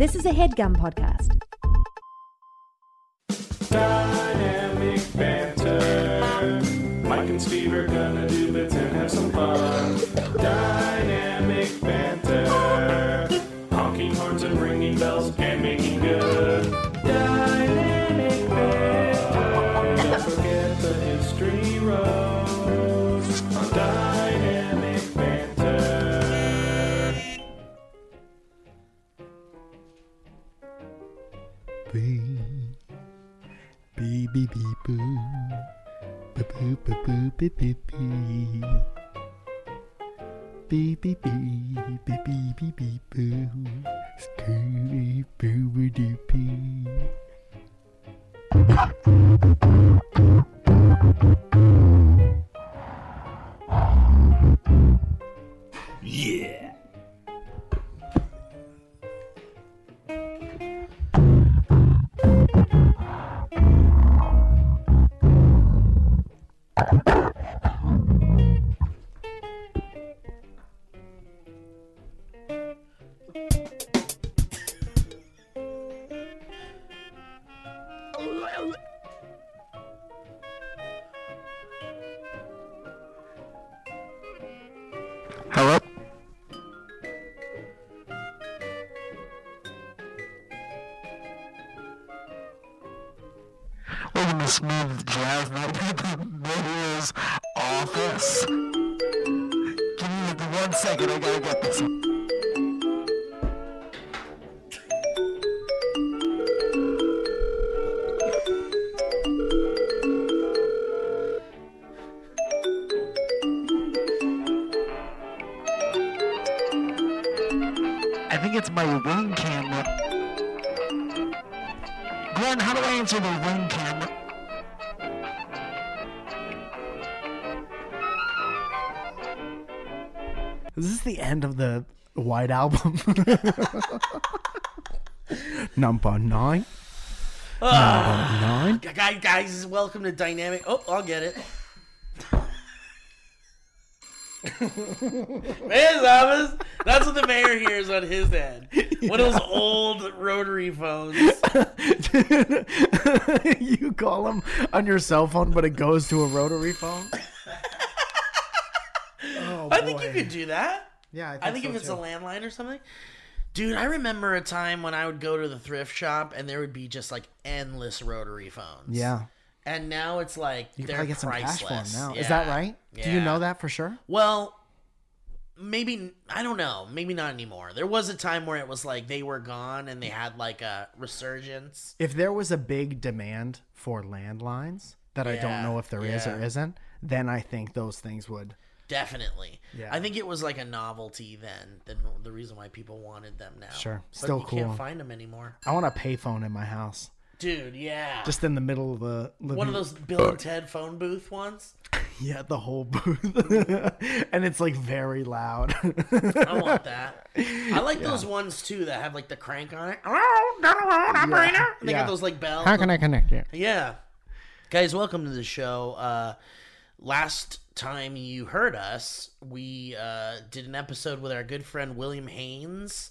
This is a headgum podcast. Dynamic banter. Mike and Steve are gonna do bits and have some fun. Bee, boo. Boo, boo, boo, boo, bee, bee, bee. Bee, bee, bee, bee, bee, bee, bee, boo. Scooby, boo, boo, doo, Is this the end of the White Album? Number nine. Number nine. Ah, guys, guys, welcome to Dynamic. Oh, I'll get it. Mayor's office. That's what the mayor hears on his end. One of those old rotary phones. you call them on your cell phone, but it goes to a rotary phone. Oh, I think you could do that. Yeah, I think if it's a landline or something. Dude, I remember a time when I would go to the thrift shop and there would be just like endless rotary phones. yeah, And now it's like you they're get some cash priceless. for them now. Is that Yeah. right? Do you know that for sure? Well, maybe I don't know. Maybe not anymore. There was a time where it was like they were gone and they had like a resurgence. If there was a big demand for landlines that I don't know if there is or isn't, then I think those things would. Definitely. Yeah. I think it was like a novelty then. Then the reason why people wanted them now. Sure. But Still you cool. can't find them anymore. I want a payphone in my house, Dude, yeah. just in the middle of the living. one of those Bill and Ted phone booth ones. Yeah, the whole booth, and it's like very loud. I want that. I like those ones too that have like the crank on it. Hello, operator. And they Yeah. got those like bells. How can I connect you? Yeah. Guys, welcome to the show. Uh last time you heard us, we uh did an episode with our good friend William Haynes,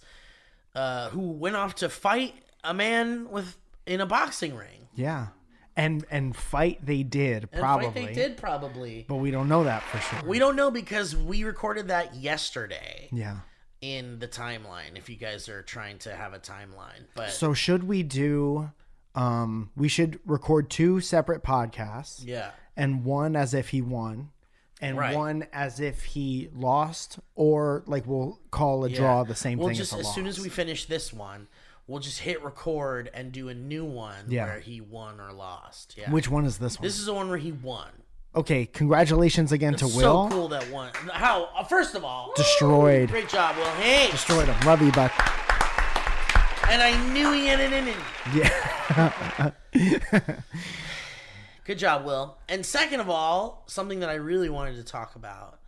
uh, who went off to fight a man with in a boxing ring. Yeah, and and fight they did And probably, fight they did probably. but we don't know that for sure. We don't know because we recorded that yesterday yeah. in the timeline. If you guys are trying to have a timeline, but So should we do? Um, we should record two separate podcasts, yeah, and one as if he won, and Right. one as if he lost, or like we'll call a draw the same we'll thing just as a as loss. soon as we finish this one, we'll just hit record and do a new one Yeah. where he won or lost. Yeah. Which one is this one? this is the one where he won. okay, congratulations again to Will. so cool that one. How? uh, First of all, Destroyed. great job, Will. Hey, Destroyed him. Love you, Buck. and I knew he had it in him. Yeah. Good job, Will. And second of all, something that I really wanted to talk about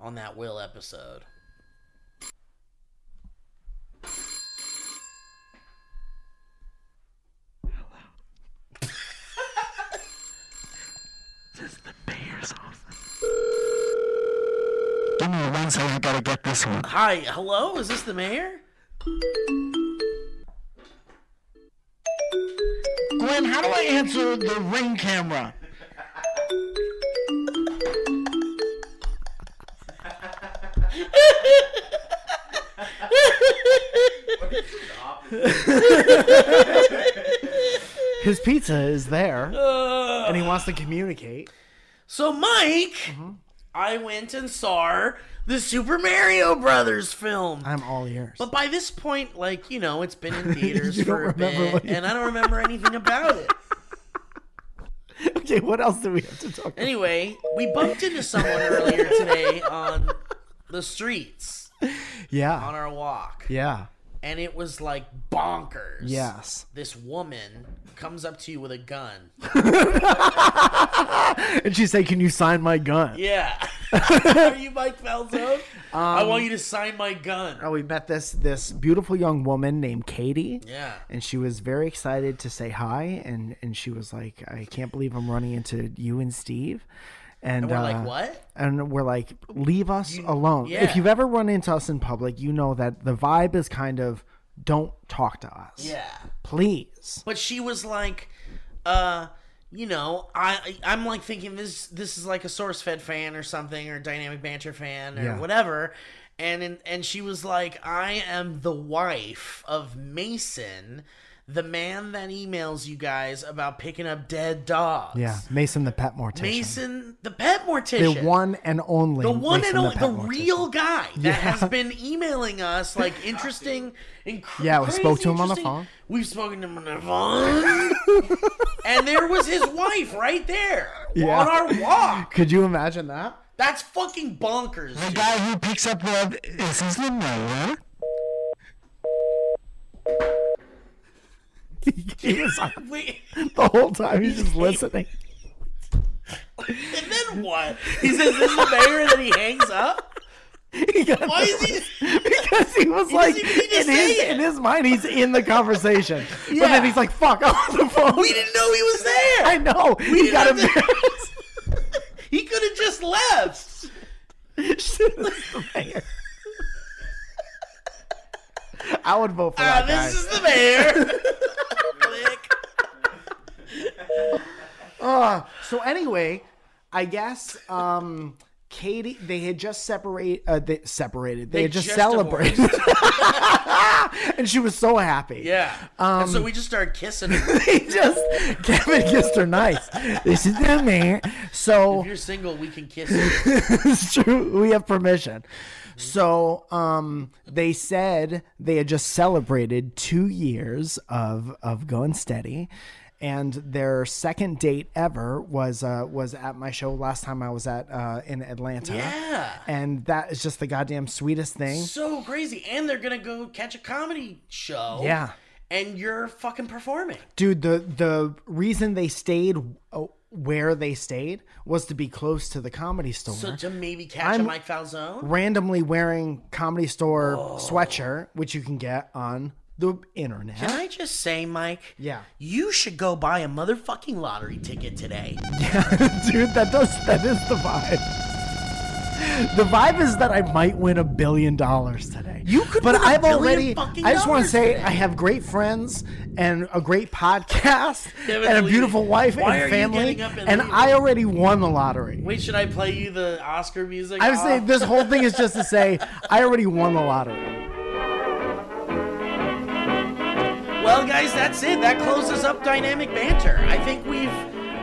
on that Will episode. This is the mayor's office. Give me one second. I gotta get this one. Hi, hello. Is this the mayor? Glenn, how do I answer the ring camera? His pizza is there, and he wants to communicate. So, Mike, mm-hmm. I went and saw the Super Mario Brothers film. I'm all ears. But by this point, like, you know, it's been in theaters for a bit, and I don't remember anything about it. Okay, what else do we have to talk about? Anyway, we bumped into someone earlier today on the streets Yeah, on our walk, yeah, and it was like bonkers. yes. This woman comes up to you with a gun. And she said, "Can you sign my gun?" Yeah. Are you Mike Falzone? I Um, want you to sign my gun. Oh, we met this this beautiful young woman named Katie. Yeah. and she was very excited to say hi and and she was like i can't believe i'm running into you and steve and, And we're uh, like, what? and we're like leave us alone yeah. if you've ever run into us in public you know that the vibe is kind of don't talk to us Yeah. please But she was like, uh, you know, I I'm like thinking this this is like a SourceFed fan or something or Dynamic Banter fan or Yeah. whatever. And and she was like, I am the wife of Mason, the man that emails you guys about picking up dead dogs. yeah mason the pet mortician Mason, the pet mortician. the one and only the one Mason and only, pet the, real guy that Yeah. has been emailing us like interesting, inc- Yeah, we spoke crazy to him on the phone. We've spoken to him on the phone, and there was his wife right there Yeah. on our walk. could you imagine that That's fucking bonkers. the dude. guy who picks up the is his name Noah? He was on Wait, the whole time he's just listening and then what? He says this is the mayor, and then he hangs up. He got Why is he? because he was like doesn't even need to in say his it. in his mind he's in the conversation, but Yeah. then he's like, "Fuck, on the phone." We didn't know he was there. I know he didn't got have to- embarrassed. He could have just left. Shit, the mayor. I would vote for Ah, that guy. this is the mayor. Uh, so anyway, I guess um, Katie they had just separate uh, they separated. They, They had just, just celebrated, and she was so happy. Yeah. and so we just started kissing her. He just Kevin kissed her nice. This is the mayor. So If you're single, we can kiss you. it's true. We have permission. So um, they said they had just celebrated two years of of going steady, and their second date ever was uh, was at my show last time I was at uh, in Atlanta. Yeah. and that is just the goddamn sweetest thing. So crazy. And they're going to go catch a comedy show. Yeah. And you're fucking performing. Dude, the the reason they stayed uh, where they stayed was to be close to the comedy store. So to maybe catch a I'm- Mike Falzone. randomly wearing comedy store sweatshirt, which you can get on the internet. Can I just say, Mike? Yeah. You should go buy a motherfucking lottery ticket today. Yeah, Dude, that does that is the vibe. The vibe is that I might win a billion dollars today. You could but I've already. I just want to say today. I have great friends and a great podcast Kevin and a beautiful wife and family, and and? I already won the lottery. Wait, should I play you the Oscar music? I'm off? saying ah. this whole thing is just to say I already won the lottery. Well, guys, that's it. That closes up Dynamic Banter. I think we've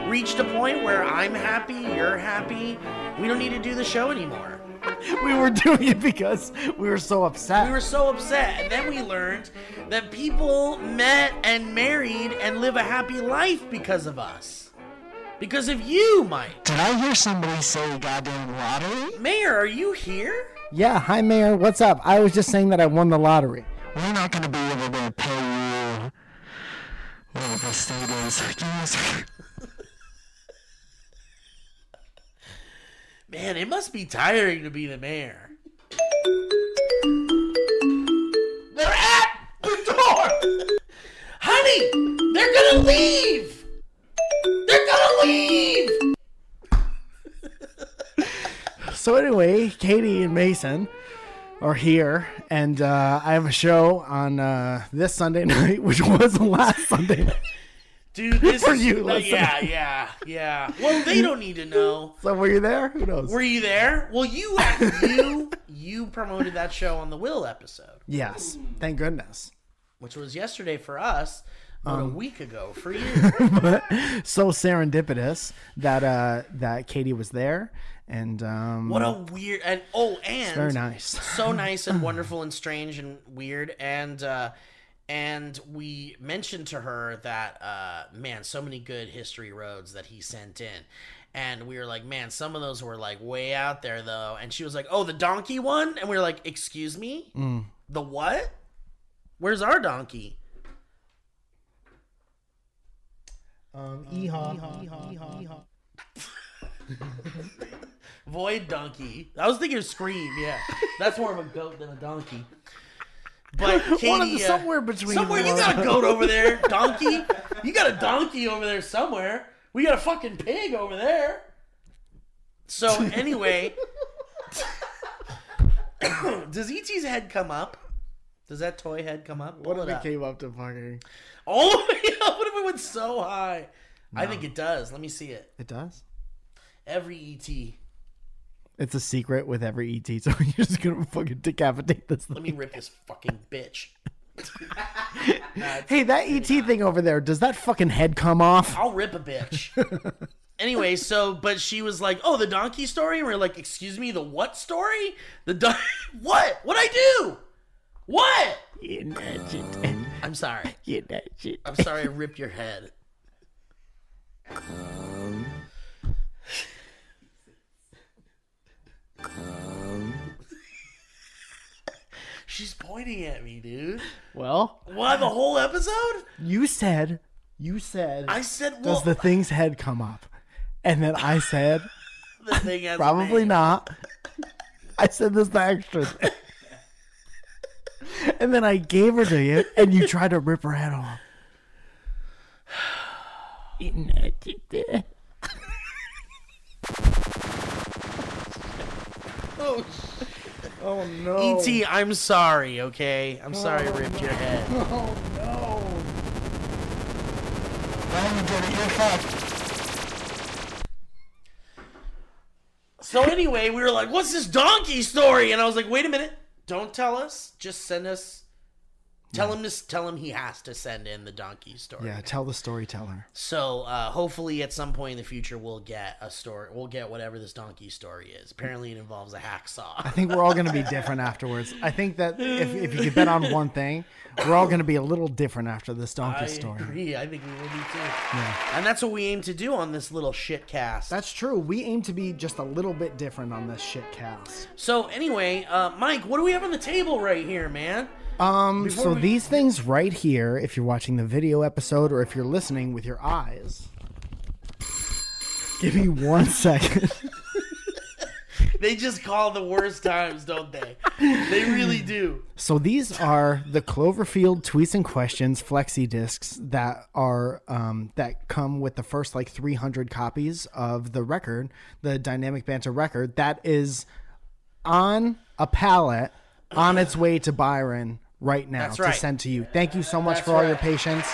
reached a point where I'm happy, you're happy. We don't need to do the show anymore. We were doing it because we were so upset. We were so upset. And then we learned that people met and married and live a happy life because of us. Because of you, Mike. Did I hear somebody say goddamn lottery? Mayor, are you here? Yeah, hi Mayor, what's up? I was just saying that I won the lottery. We're not going to be able to pay you. Well, the state is. Give me a second. Man, it must be tiring to be the mayor. They're at the door! Honey, they're gonna leave! They're gonna leave! So anyway, Katie and Mason are here, and uh, I have a show on uh, this Sunday night, which was the last Sunday night. Dude, this For is you uh, yeah, yeah, yeah. Well, they don't need to know. So were you there? Who knows? Were you there? Well, you you you promoted that show on the Will episode, yes. Thank goodness. which was yesterday for us, but Um, a week ago for you. So serendipitous that uh that Katie was there and um What a weird and oh and very nice. so nice and wonderful and strange and weird and uh and we mentioned to her that uh man so many good history roads that he sent in. And we were like man some of those were like way out there though. And she was like oh the donkey one? And we were like excuse me? The what? Where's our donkey? Um Eha. Void donkey. I was thinking of Scream. Yeah, that's more of a goat than a donkey. But Katie, One of the- uh, somewhere between somewhere you got a goat over there, donkey. You got a donkey over there somewhere. We got a fucking pig over there. So anyway, does ET's head come up? Does that toy head come up? What if it it up. came up to fucking All the way up. What if it went so high? I think it does. Let me see it. It does? Every ET. It's a secret with every ET, so you're just gonna fucking decapitate this Let thing. me rip this fucking bitch. Hey, that ET thing over there, does that fucking head come off? I'll rip a bitch. anyway, so but she was like, "Oh, the donkey story." And we are like, "Excuse me, the what story? The don- what? What I do? What?" You nudge it. I'm sorry. You nudge it. I'm sorry. I ripped your head. She's pointing at me, dude. Well, What? The whole episode? you said, you said, I said, does the thing's head come up? And then I said, the thing has probably not. I said this the extra thing. And then I gave her to you, and you tried to rip her head off. You nudged it. Oh, Oh no. E.T., I'm sorry, okay? I'm sorry I ripped your head. Oh no. Now you did it. You're fucked. So anyway, we were like, "What's this donkey story?" And I was like, "Wait a minute! Don't tell us. Just send us. Tell him to tell him he has to send in the donkey story." Yeah, tell the storyteller. So uh, hopefully, at some point in the future, we'll get a story. We'll get whatever this donkey story is. Apparently, it involves a hacksaw. I think we're all going to be different afterwards. I think that if, if you could bet on one thing, we're all going to be a little different after this donkey I story. agree. I think we will be too. Yeah. And that's what we aim to do on this little shit cast. That's true. We aim to be just a little bit different on this shit cast. so anyway, uh, Mike, what do we have on the table right here, man? Um, Before so we- these things right here, if you're watching the video episode or if you're listening with your eyes, give me one second. They just call the worst times, don't they? They really do. So these are the Cloverfield tweets and questions flexi discs that are um, that come with the first like 300 copies of the record, the Dynamic Banter record that is on a pallet on its way to Byron right now That's to send to you. Thank you so much That's for all your patience.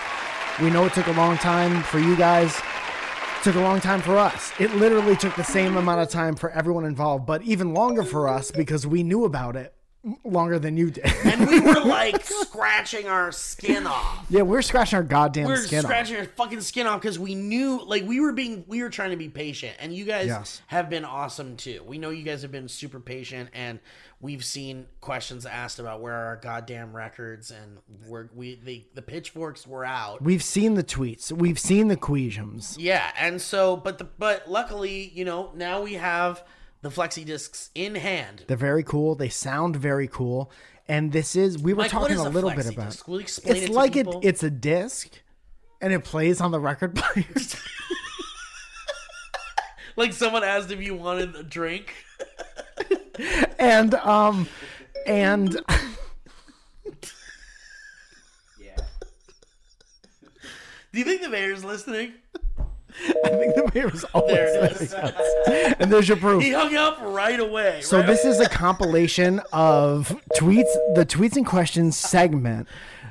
We know it took a long time for you guys. It took a long time for us. It literally took the same amount of time for everyone involved, but even longer for us because we knew about it longer than you did. And we were like scratching our skin off. Yeah, we're scratching our goddamn We're skin scratching our fucking skin off because we knew, like, we were being, we were trying to be patient, and you guys Yes. have been awesome too. We know you guys have been super patient, and we've seen questions asked about where are our goddamn records, and where we the the pitchforks were out. We've seen the tweets. We've seen the queasums. Yeah, and so, but the but luckily, you know, now we have the flexi discs in hand. They're very cool. They sound very cool. And this is we were Mike, talking a a little bit about. disc? Will explain it's it like it, it's a disc, and it plays on the record player. Like someone asked if you wanted a drink. and um, and yeah. Do you think the mayor's listening? I think the beer was always There it outside. And there's your proof. He hung up right away. So right this is a compilation of tweets, the tweets and questions segment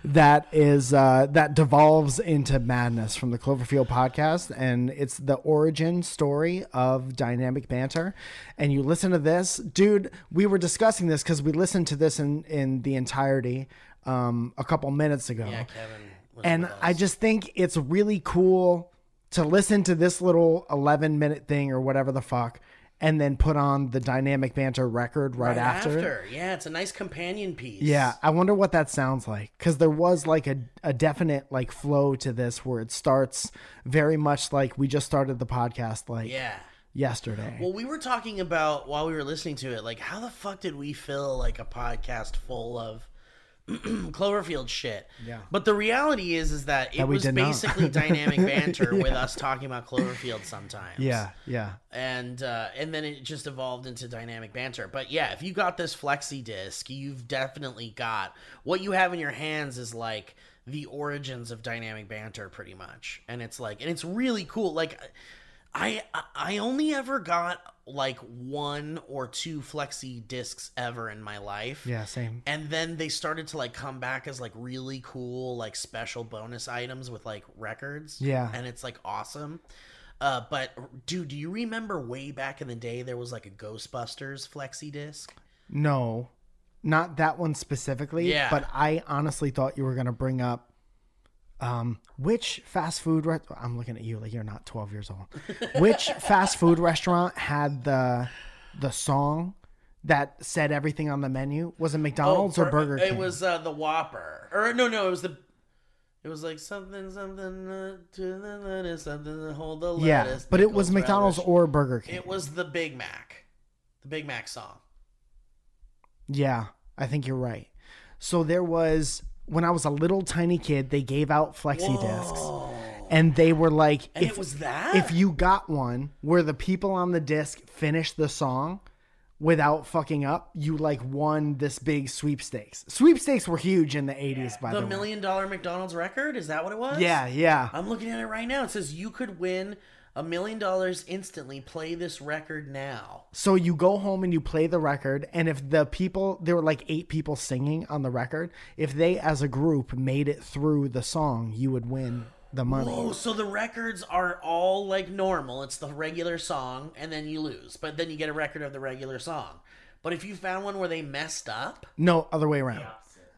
that is uh, that devolves into madness from the Cloverfield podcast, and it's the origin story of dynamic banter. And you listen to this, dude. We were discussing this because we listened to this in in the entirety um, a couple minutes ago Yeah, Kevin. was and with us. I just think it's really cool to listen to this little 11 minute thing or whatever the fuck and then put on the dynamic banter record right, right after. after. Yeah, it's a nice companion piece. Yeah, I wonder what that sounds like because there was like a, a definite like flow to this where it starts very much like we just started the podcast like Yeah. yesterday. Well, we were talking about while we were listening to it, like how the fuck did we fill like a podcast full of Cloverfield shit? Yeah. But the reality is, is that it That was basically dynamic banter with us talking about Cloverfield sometimes. yeah, yeah. and uh, and then it just evolved into dynamic banter. But yeah, if you got this flexi disc, you've definitely got what you have in your hands is like the origins of dynamic banter, pretty much. And it's like, and it's really cool. Like, I I only ever got like one or two flexi discs ever in my life. Yeah, same. And then they started to like come back as like really cool, like special bonus items with like records. Yeah. And it's like awesome. Uh, but dude, do you remember way back in the day there was like a Ghostbusters flexi disc? No, not that one specifically. Yeah. But I honestly thought you were gonna bring up um which fast food re- I'm looking at you like you're not 12 years old. Which fast food restaurant had the the song that said everything on the menu? Was it McDonald's or Burger King? It was uh, the Whopper, or no, no, it was the. It was like something, something uh, to the lettuce, something to hold the lettuce. yeah, but it was McDonald's relish. or Burger King. It was the Big Mac, the Big Mac song. Yeah, I think you're right. So there was when I was a little tiny kid, they gave out flexi discs, and they were like, And if, it was that. if you got one where the people on the disc finished the song without fucking up, you like won this big sweepstakes. Sweepstakes were huge in the 80s, by the, the way. million dollar McDonald's record is that what it was? Yeah, yeah. I'm looking at it right now. It says you could win a million dollars instantly. Play this record now. So you go home and you play the record, and if the people, there were like eight people singing on the record, if they as a group made it through the song, you would win the money. Oh, so the records are all like normal. It's the regular song, and then you lose. But then you get a record of the regular song. But if you found one where they messed up, No, other way around.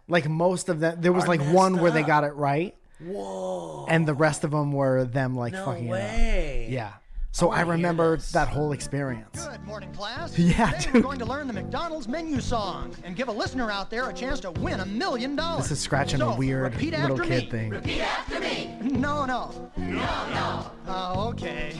Like most of them, there was Are like messed one where they got it right, whoa, and the rest of them were them like no fucking it way. up. Yeah. So I wanna remember this. that whole experience. Good morning, class. Yeah, Today dude. we're going to learn the McDonald's menu song and give a listener out there a chance to win a million dollars. This is scratching So, a weird little after kid me. thing. No, no. No, no. Oh, okay.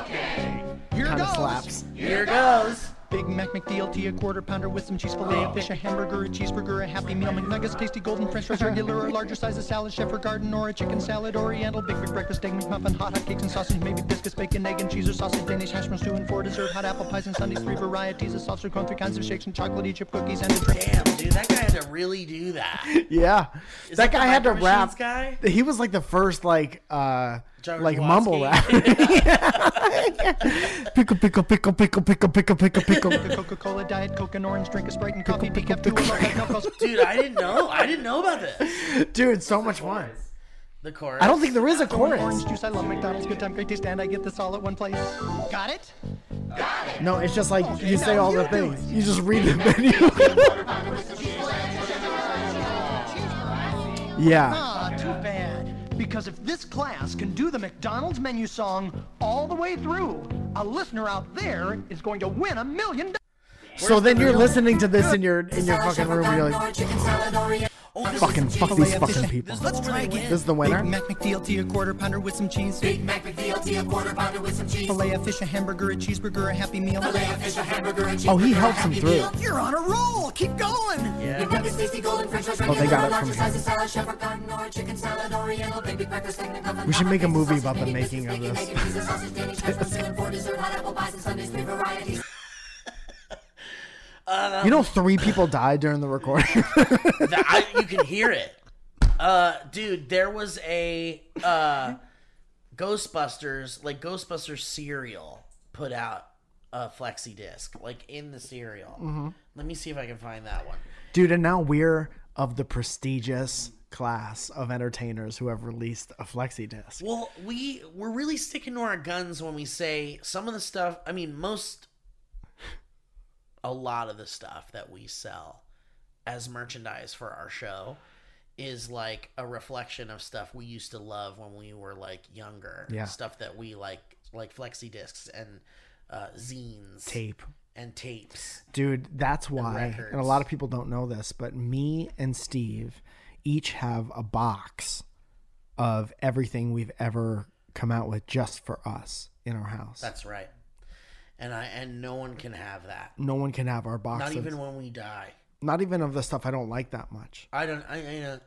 Okay. Here Kind of goes. slaps. Here goes. Big Mac McDLT, a quarter pounder with some cheese fillet, a fish, a hamburger, a cheeseburger, a Happy Meal, McNuggets, tasty golden French fries, regular or larger size of salad, chef or garden, or a chicken salad, Oriental, big big breakfast, egg McMuffin, hot hot cakes and sausage, maybe biscuits, bacon, egg and cheese or sausage, Danish hash browns, two and four dessert, hot apple pies and sundaes, three varieties of soft serve cone, three kinds of shakes and chocolatey chip cookies and a drink. Damn, dude, that guy had to really do that. Yeah. Is that the guy had to Micro rap. Guy? He was like the first like uh Jared like mumble rap. pickle, pickle, pickle, pickle, pickle, pickle, pickle, pickle. Coca Cola, Diet Coke, and orange drink, a Sprite, and coffee. Pickle. Dude, I didn't know. I didn't know about this. Dude, so much fun. The chorus. I don't think there is a chorus. Orange juice, I love McDonald's. Good time, great taste, and I get this all at one place. Got it? Got it. No, it's just like okay, you say all you the things. It. You just read the menu. yeah. Ah, too bad. Because if this class can do the McDonald's menu song all the way through, a listener out there is going to win a million dollars. So then you're listening to this in your in your fucking room and you're like, Oh, this fucking is- fuck these fucking people. Let's try again. This is the winner. Big Mac McDLT, a quarter pounder with some cheese. Big Mac McDLT, a quarter pounder with some cheese. Filet of fish, a hamburger, a cheeseburger, a Happy Meal. Filet of fish, a hamburger, a Oh, he helps him through. You're on a roll. Keep going. Yeah. Big Mac is tasty golden French fries. Oh, they got it from here. We should make a movie about the making of this. You know, three people died during the recording. That- I, you can hear it. Uh, dude, there was a uh, Ghostbusters, like Ghostbusters cereal, put out a flexi disc, like in the cereal. Mm-hmm. Let me see if I can find that one. Dude, and now we're of the prestigious class of entertainers who have released a flexi disc. Well, we we're really sticking to our guns when we say some of the stuff. I mean, most, a lot of the stuff that we sell as merchandise for our show is like a reflection of stuff we used to love when we were like younger. Yeah. stuff that we like, like flexi discs and uh, zines, Tape. and tapes. Dude, that's why, and, a lot of people don't know this, but me and Steve each have a box of everything we've ever come out with just for us in our house. That's right. And I and no one can have that. no one can have our box. Not even when we die. not even of the stuff I don't like that much. I don't. I, I uh,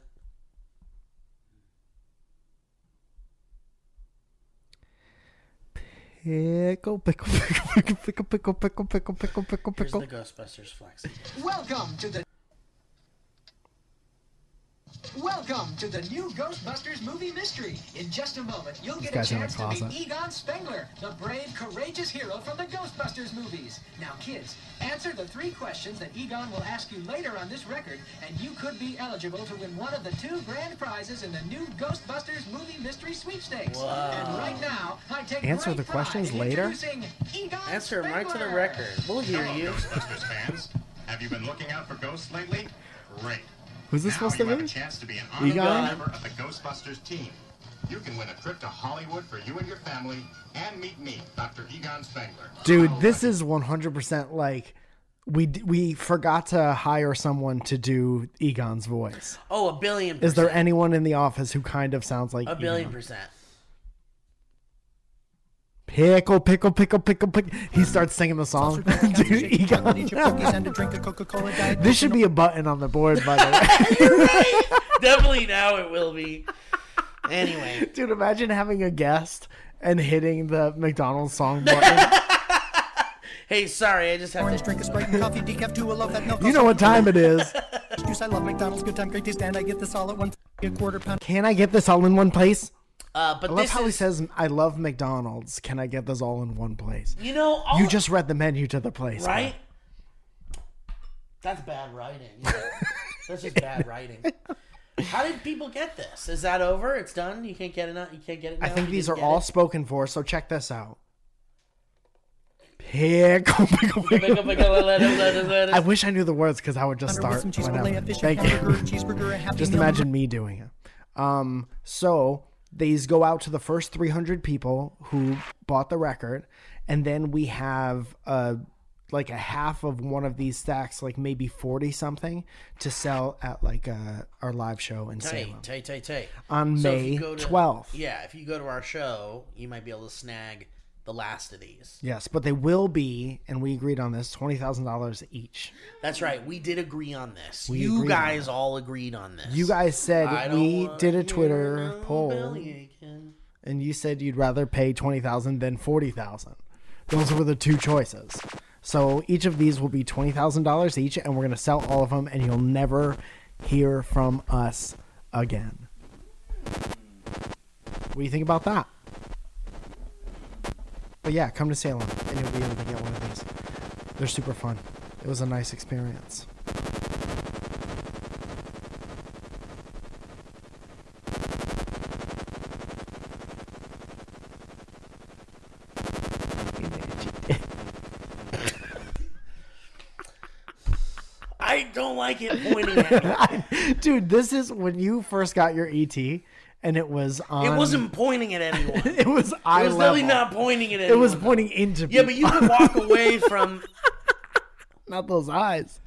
Pickle, pickle, pickle, pickle, pickle, pickle, pickle, pickle, pickle, pickle, here's the Ghostbusters flexi. Welcome to the Welcome to the new Ghostbusters movie mystery. In just a moment, you'll get a guy's in a chance to closet. meet Egon Spengler, the brave, courageous hero from the Ghostbusters movies. Now, kids, answer the three questions that Egon will ask you later on this record, and you could be eligible to win one of the two grand prizes in the new Ghostbusters movie mystery sweepstakes. And right now, I take Answer the questions later? introducing Egon Answer 'em right to the record. We'll hear Hello, you. Ghostbusters fans. Have you been looking out for ghosts lately? Great. Who's this now supposed to you have be? a chance to be an honorary Egon? member of the Ghostbusters team. You can win a trip to Hollywood for you and your family, and meet me, Dr. Egon Spengler. Dude, oh, this is 100% like we we forgot to hire someone to do Egon's voice. Oh, a billion. Percent. Is there anyone in the office who kind of sounds like a billion Egon? percent? Pickle, pickle, pickle, pickle, pickle. He um, starts singing the song. Dude, Egon. Eat your cookies and drink of Coca-Cola This should be a button on the board, by the way. Definitely now it will be. Anyway, Dude, imagine having a guest and hitting the McDonald's song button. hey, sorry, I just have Orange to. drink a Sprite and coffee decaf too. I love that milk. You know what time it is. Juice. I love McDonald's. Good time, great taste, and I get this all at one. A quarter pound. Can I get this all in one place? Uh, but I love this how he says, I love McDonald's. Can I get this all in one place? you know, all, You just read the menu to the place. bro. right. That's bad writing. That's just bad writing. How did people get this? Is that over? It's done. You can't get it. Now? You can't get it. I think You these are all it? spoken for, so check this out. Pickle, pickle, Pick pickle. I wish I knew the words because I would just start. some cheese whenever. fillet, a fish, a Thank you. cheeseburger, a happy Just imagine me doing it. Um, so these go out to the first 300 people who bought the record, and then we have uh like a half of one of these stacks, like maybe 40 something, to sell at like uh, our live show in Salem. Tight, tight, tight, tight. On So May to- 12th. Yeah, if you go to our show, you might be able to snag the last of these. Yes, but they will be, and we agreed on this, twenty thousand dollars each. That's right. We did agree on this. We you guys all agreed on this. You guys said we did a Twitter no poll, and you said you'd rather pay twenty thousand than forty thousand. Those were the two choices. So each of these will be twenty thousand dollars each, and we're gonna sell all of them, and you'll never hear from us again. What do you think about that? But yeah, come to Salem, and you'll be able to get one of these. They're super fun. It was a nice experience. I don't like it pointing at me. Dude, this is when you first got your ET, and it was on. It wasn't pointing at anyone. It It was eye It was level. really not pointing at anyone. It was pointing into. Yeah, but you people. can walk away from not those eyes.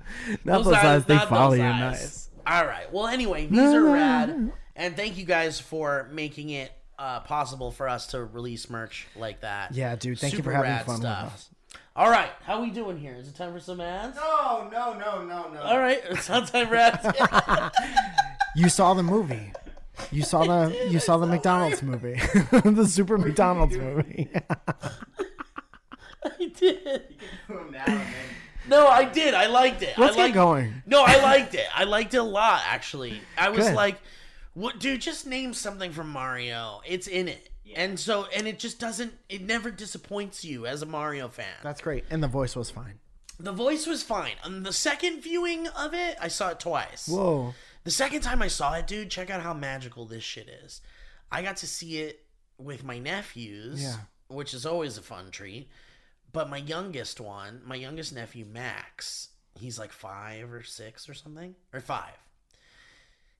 Not those, those, eyes. eyes. They not follow those you eyes. nice. All right. Well, anyway, these are rad, and thank you guys for making it uh, possible for us to release merch like that. Yeah, dude. Thank you for having rad fun stuff. with us. All right, how we doing here? Is it time for some ads? No, no, no, no, no. All right, it's not time for ads. You saw the movie. You saw the you saw the McDonald's movie, the Super McDonald's movie. I did. No, I did. I liked it. Let's I get liked, going. No, I liked it. I liked it a lot, actually. I was Good. like, "What, dude? Just name something from Mario. It's in it. And so, and it just doesn't, it never disappoints you as a Mario fan. That's great. And the voice was fine. The voice was fine. On the second viewing of it, I saw it twice. Whoa. The second time I saw it, dude, check out how magical this shit is. I got to see it with my nephews, Yeah. which is always a fun treat. But my youngest one, my youngest nephew, Max, he's like five or six or something, or five.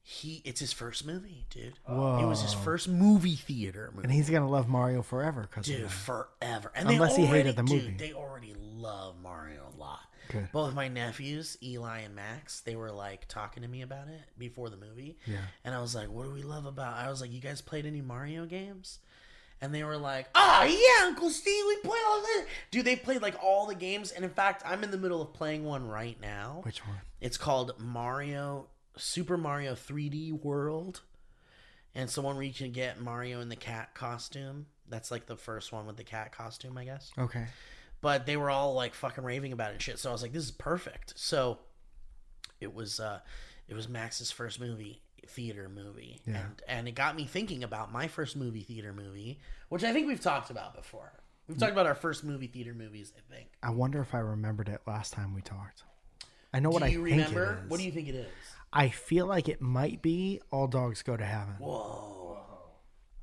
He, it's his first movie, dude. It was his first movie theater movie. And he's gonna love Mario forever because of Dude, forever. And Unless they he hated the movie. Dude, they already love Mario a lot. Good. Both my nephews, Eli and Max, they were like talking to me about it before the movie. Yeah. And I was like, what do we love about I was like, you guys played any Mario games? And they were like, oh, yeah, Uncle Steve, we played all this. Dude, they played like all the games. And in fact, I'm in the middle of playing one right now. Which one? It's called Mario Super Mario 3D World. And it's the one where you can get Mario in the cat costume. That's like the first one with the cat costume, I guess. Okay. But they were all like fucking raving about it and shit. So I was like, this is perfect. So it was uh it was Max's first movie theater movie. Yeah. And and it got me thinking about my first movie theater movie, which I think we've talked about before. We've talked about our first movie theater movies, I think. I wonder if I remembered it last time we talked. I know what do I you think remember? it is. What do you think it is? I feel like it might be All Dogs Go to Heaven. Whoa.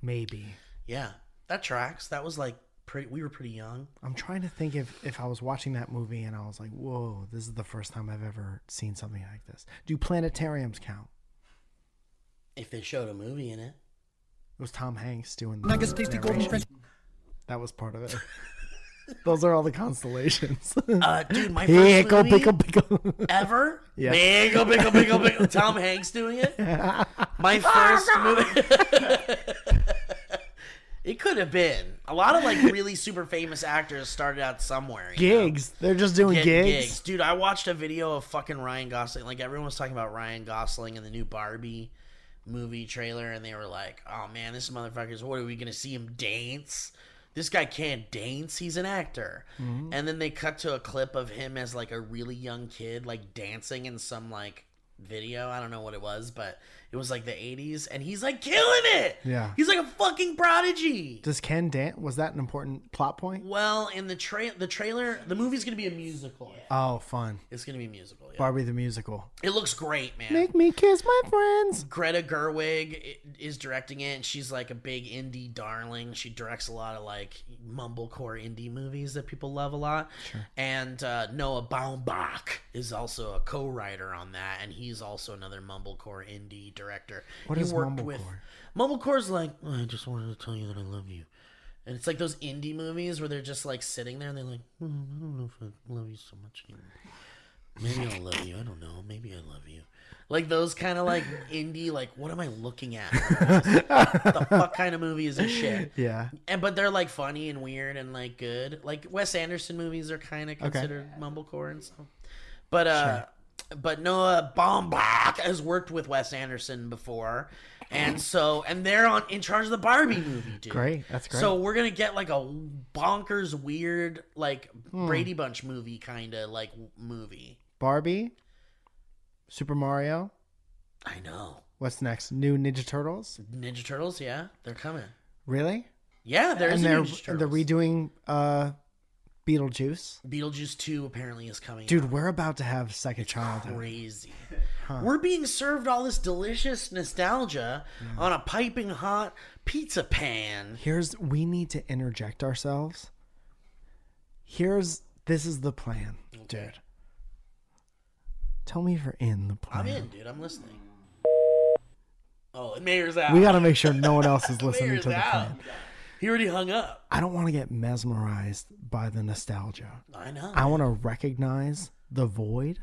Maybe. Yeah. That tracks. That was like pretty we were pretty young. I'm trying to think if if I was watching that movie and I was like, "Whoa, this is the first time I've ever seen something like this." Do planetariums count? If they showed a movie in it. It was Tom Hanks doing the Nuggets, tasty golden narration. French. That was part of it. Those are all the constellations. Uh dude, my first pickle, movie pickle, pickle. ever. Yeah. Pickle, pickle, pickle, pickle. Tom Hanks doing it. My first movie. It could have been. A lot of like really super famous actors started out somewhere. you know? gigs. They're just doing Get gigs. Dude, I watched a video of fucking Ryan Gosling. Like everyone was talking about Ryan Gosling and the new Barbie movie trailer, and they were like, "Oh man, this motherfucker's. What are we gonna see him dance? This guy can't dance. He's an actor." Mm-hmm. And then they cut to a clip of him as like a really young kid, like dancing in some like video. I don't know what it was, but it was like the '80s, and he's like killing it. Yeah. he's like a fucking prodigy. Does Ken dance? Was that an important plot point? Well, in the tra- the trailer, the movie's gonna be a musical. Oh, fun. It's gonna be a musical. Yeah. Barbie the musical. It looks great, man. Make me kiss my friends. Greta Gerwig is directing it, and she's like a big indie darling. She directs a lot of like mumblecore indie movies that people love a lot. Sure. And uh, Noah Baumbach is also a co-writer on that, and he's also another mumblecore indie director. What he is worked with? Mumblecore's like, "Oh, I just wanted to tell you that I love you. And it's like those indie movies where they're just like sitting there and they're like, "Oh, I don't know if I love you so much anymore. Maybe I'll love you. I don't know. Maybe I love you. Like those kind of like indie, like what am I looking at? the fuck kind of movie is this shit? Yeah. And but they're like funny and weird and like good. Like Wes Anderson movies are kind of considered mumblecore and stuff. But uh, but Noah Baumbach has worked with Wes Anderson before, and so and they're on in charge of the Barbie movie, dude. Great. That's great. So we're gonna get like a bonkers, weird, like Hmm. Brady Bunch movie kind of like movie. Barbie, Super Mario. I know. What's next? New Ninja Turtles. Ninja Turtles, yeah, they're coming. Really? Yeah, there's and they're Ninja and they're redoing uh, Beetlejuice. Beetlejuice two apparently is coming. Dude, out. we're about to have second childhood. crazy. We're being served all this delicious nostalgia Mm. on a piping hot pizza pan. Here's we need to interject ourselves. Here's this is the plan, dude. Tell me if you're in the plan. I'm in, dude. I'm listening. Oh, Mayor's out. We got to make sure no one else is listening to the out. plan. He already hung up. I don't want to get mesmerized by the nostalgia. I know. I want to recognize the void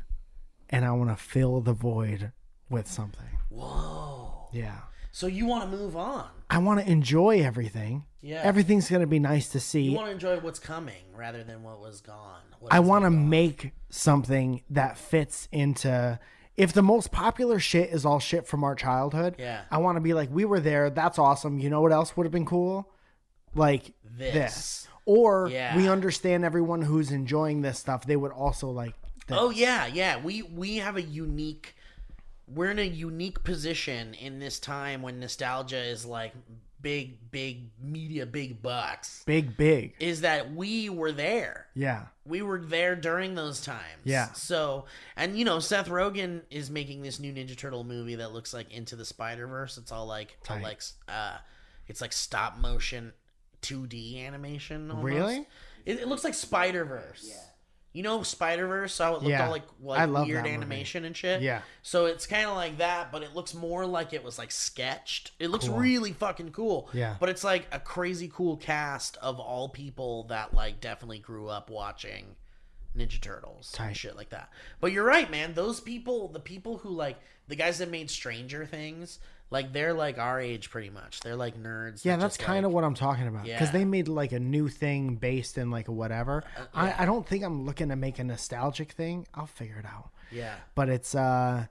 and I want to fill the void with something. Whoa. Yeah. So you want to move on? I want to enjoy everything. Yeah. Everything's going to be nice to see. You want to enjoy what's coming rather than what was gone. What I want to make something that fits into. If the most popular shit is all shit from our childhood, Yeah. I want to be like, we were there. That's awesome. You know what else would have been cool? Like This. this. Or Yeah. we understand everyone who's enjoying this stuff. They would also like. This. Oh yeah, yeah. We we have a unique. We're in a unique position in this time when nostalgia is like big, big media, big bucks Big, big. is that we were there. Yeah. We were there during those times. Yeah. So, and you know, Seth Rogen is making this new Ninja Turtle movie that looks like Into the Spider Verse. It's all like, all like, uh, it's like stop motion, 2D animation. Almost. Really? It, it looks like Spider Verse. Yeah. You know Spider Verse? How it looked Yeah. all like, like I love weird that movie. animation and shit. Yeah. So it's kind of like that, but it looks more like it was like sketched. It looks Cool. really fucking cool. Yeah. But it's like a crazy cool cast of all people that like definitely grew up watching Ninja Turtles Tight. and shit like that. But you're right, man. Those people, the people who like the guys that made Stranger Things, like they're like our age pretty much. They're like nerds. Yeah, that that's kind of like- what I'm talking about. Because Yeah. they made like a new thing based in like whatever. I, I don't think I'm looking to make a nostalgic thing. I'll figure it out. Yeah. But it's uh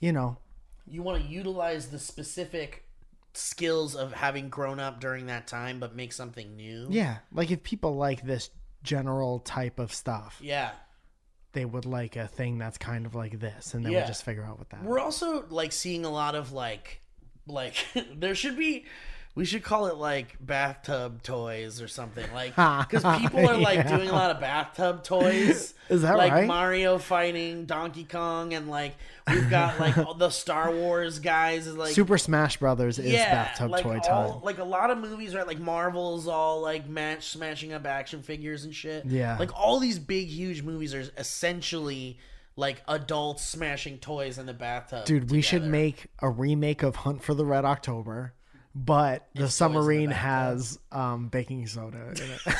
you know, You want to utilize the specific skills of having grown up during that time, but make something new. yeah, like if people like this general type of stuff, Yeah. They would like a thing that's kind of like this and then Yeah. we'll just figure out what that We're also like seeing a lot of like like there should be we should call it like bathtub toys or something like because people are like Yeah. doing a lot of bathtub toys Is that like right? mario fighting donkey kong and like we've got like all the star wars guys is like Super Smash Brothers is bathtub like toy all, time. like a lot of movies right like marvel's all like match smashing up action figures and shit Yeah. like all these big huge movies are essentially like adults smashing toys in the bathtub Dude, we should make a remake of Hunt for the Red October, but the It's the submarine bathtub. has um, baking soda in it.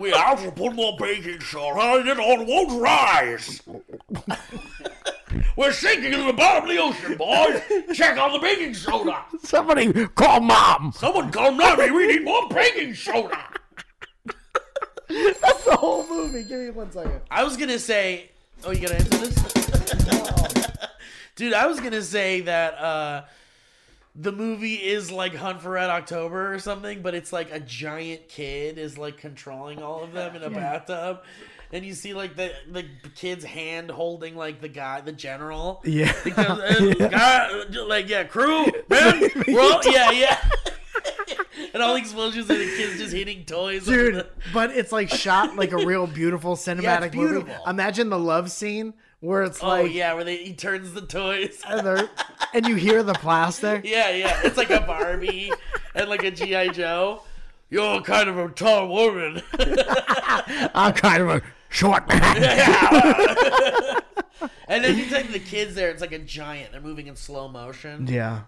We have to put more baking soda and it all won't rise. We're sinking in the bottom of the ocean, boys. Check on the baking soda. Somebody call mom. Someone call Mommy. We need more baking soda. That's the whole movie. Give me one second. I was gonna say. Oh, you gonna answer this? Dude, I was gonna say that uh, the movie is like Hunt for Red October or something, but it's like a giant kid is like controlling all of them in a bathtub. And you see like the the kid's hand holding like the guy, the general. Yeah. Because, guy, like yeah, crew, man, well, yeah, yeah. and all the explosions and the kids just hitting toys. Dude, the- but it's like shot like a real beautiful cinematic movie. beautiful. Imagine the love scene where it's oh like yeah, where they he turns the toys. and, and you hear the plastic. Yeah, yeah. It's like a Barbie and like a G.I. Joe. You're kind of a tall woman. I'm kind of a short man. and then you take the kids there, it's like a giant. They're moving in slow motion. Yeah.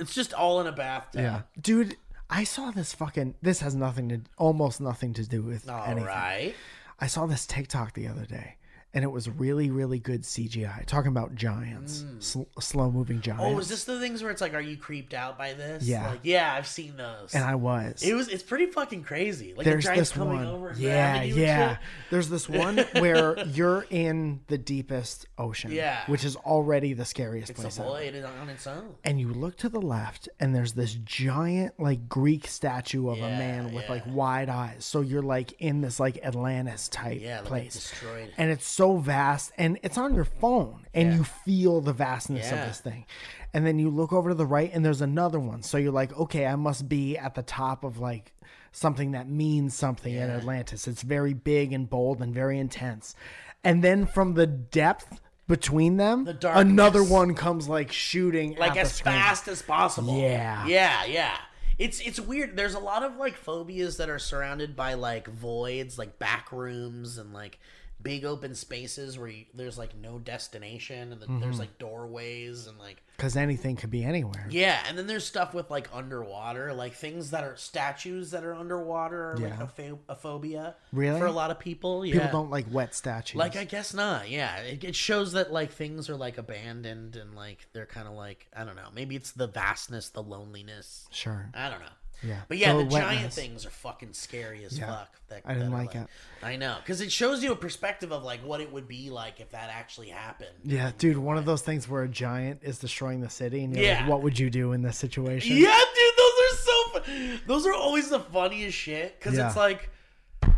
It's just all in a bathtub. Yeah. Dude, I saw this fucking this has nothing to almost nothing to do with All anything. right. I saw this TikTok the other day and it was really really good CGI talking about giants, hmm. sl- slow moving giants. Oh, is this the things where it's like, are you creeped out by this? Yeah. Like, yeah, I've seen those. and I was. it was. It's pretty fucking crazy. Like There's the giants this coming one. over. Yeah, yeah. There's this one where you're in the deepest ocean. Yeah. Which is already the scariest It's place a ever. void on its own. And you look to the left, and there's this giant, like Greek statue of a man with yeah. like wide eyes. So you're like in this like Atlantis type Yeah, like place, destroyed. and it's so vast, and it's on your phone, and Yeah. you feel the vastness Yeah. of this thing. And then you look over to the right, and there's another one. So you're like, okay, I must be at the top of like something that means something in Atlantis. It's very big and bold and very intense. And then from the depth between them, The another one comes like shooting like as fast as possible. Yeah. Yeah, yeah. It's it's weird. There's a lot of like phobias that are surrounded by like voids, like back rooms and like big open spaces where you, there's like no destination and the, Mm-hmm. there's like doorways and like because anything could be anywhere. yeah, and then there's stuff with like underwater, like things that are statues that are underwater are like Yeah. a, pho- a phobia. Really? For a lot of people, yeah. People don't like wet statues. Like I guess not. Yeah, it, it shows that like things are like abandoned and like they're kind of like I don't know. Maybe it's the vastness, the loneliness. sure. I don't know. Yeah. But yeah, The the giant things are fucking scary as Yeah. fuck. That, I didn't are, like it. I know because it shows you a perspective of like what it would be like if that actually happened. Yeah, dude, one of those things where a giant is destroying the city, and Yeah. like, what would you do in this situation? Yeah, dude, those are so. Fun. Those are always the funniest shit because Yeah. it's like,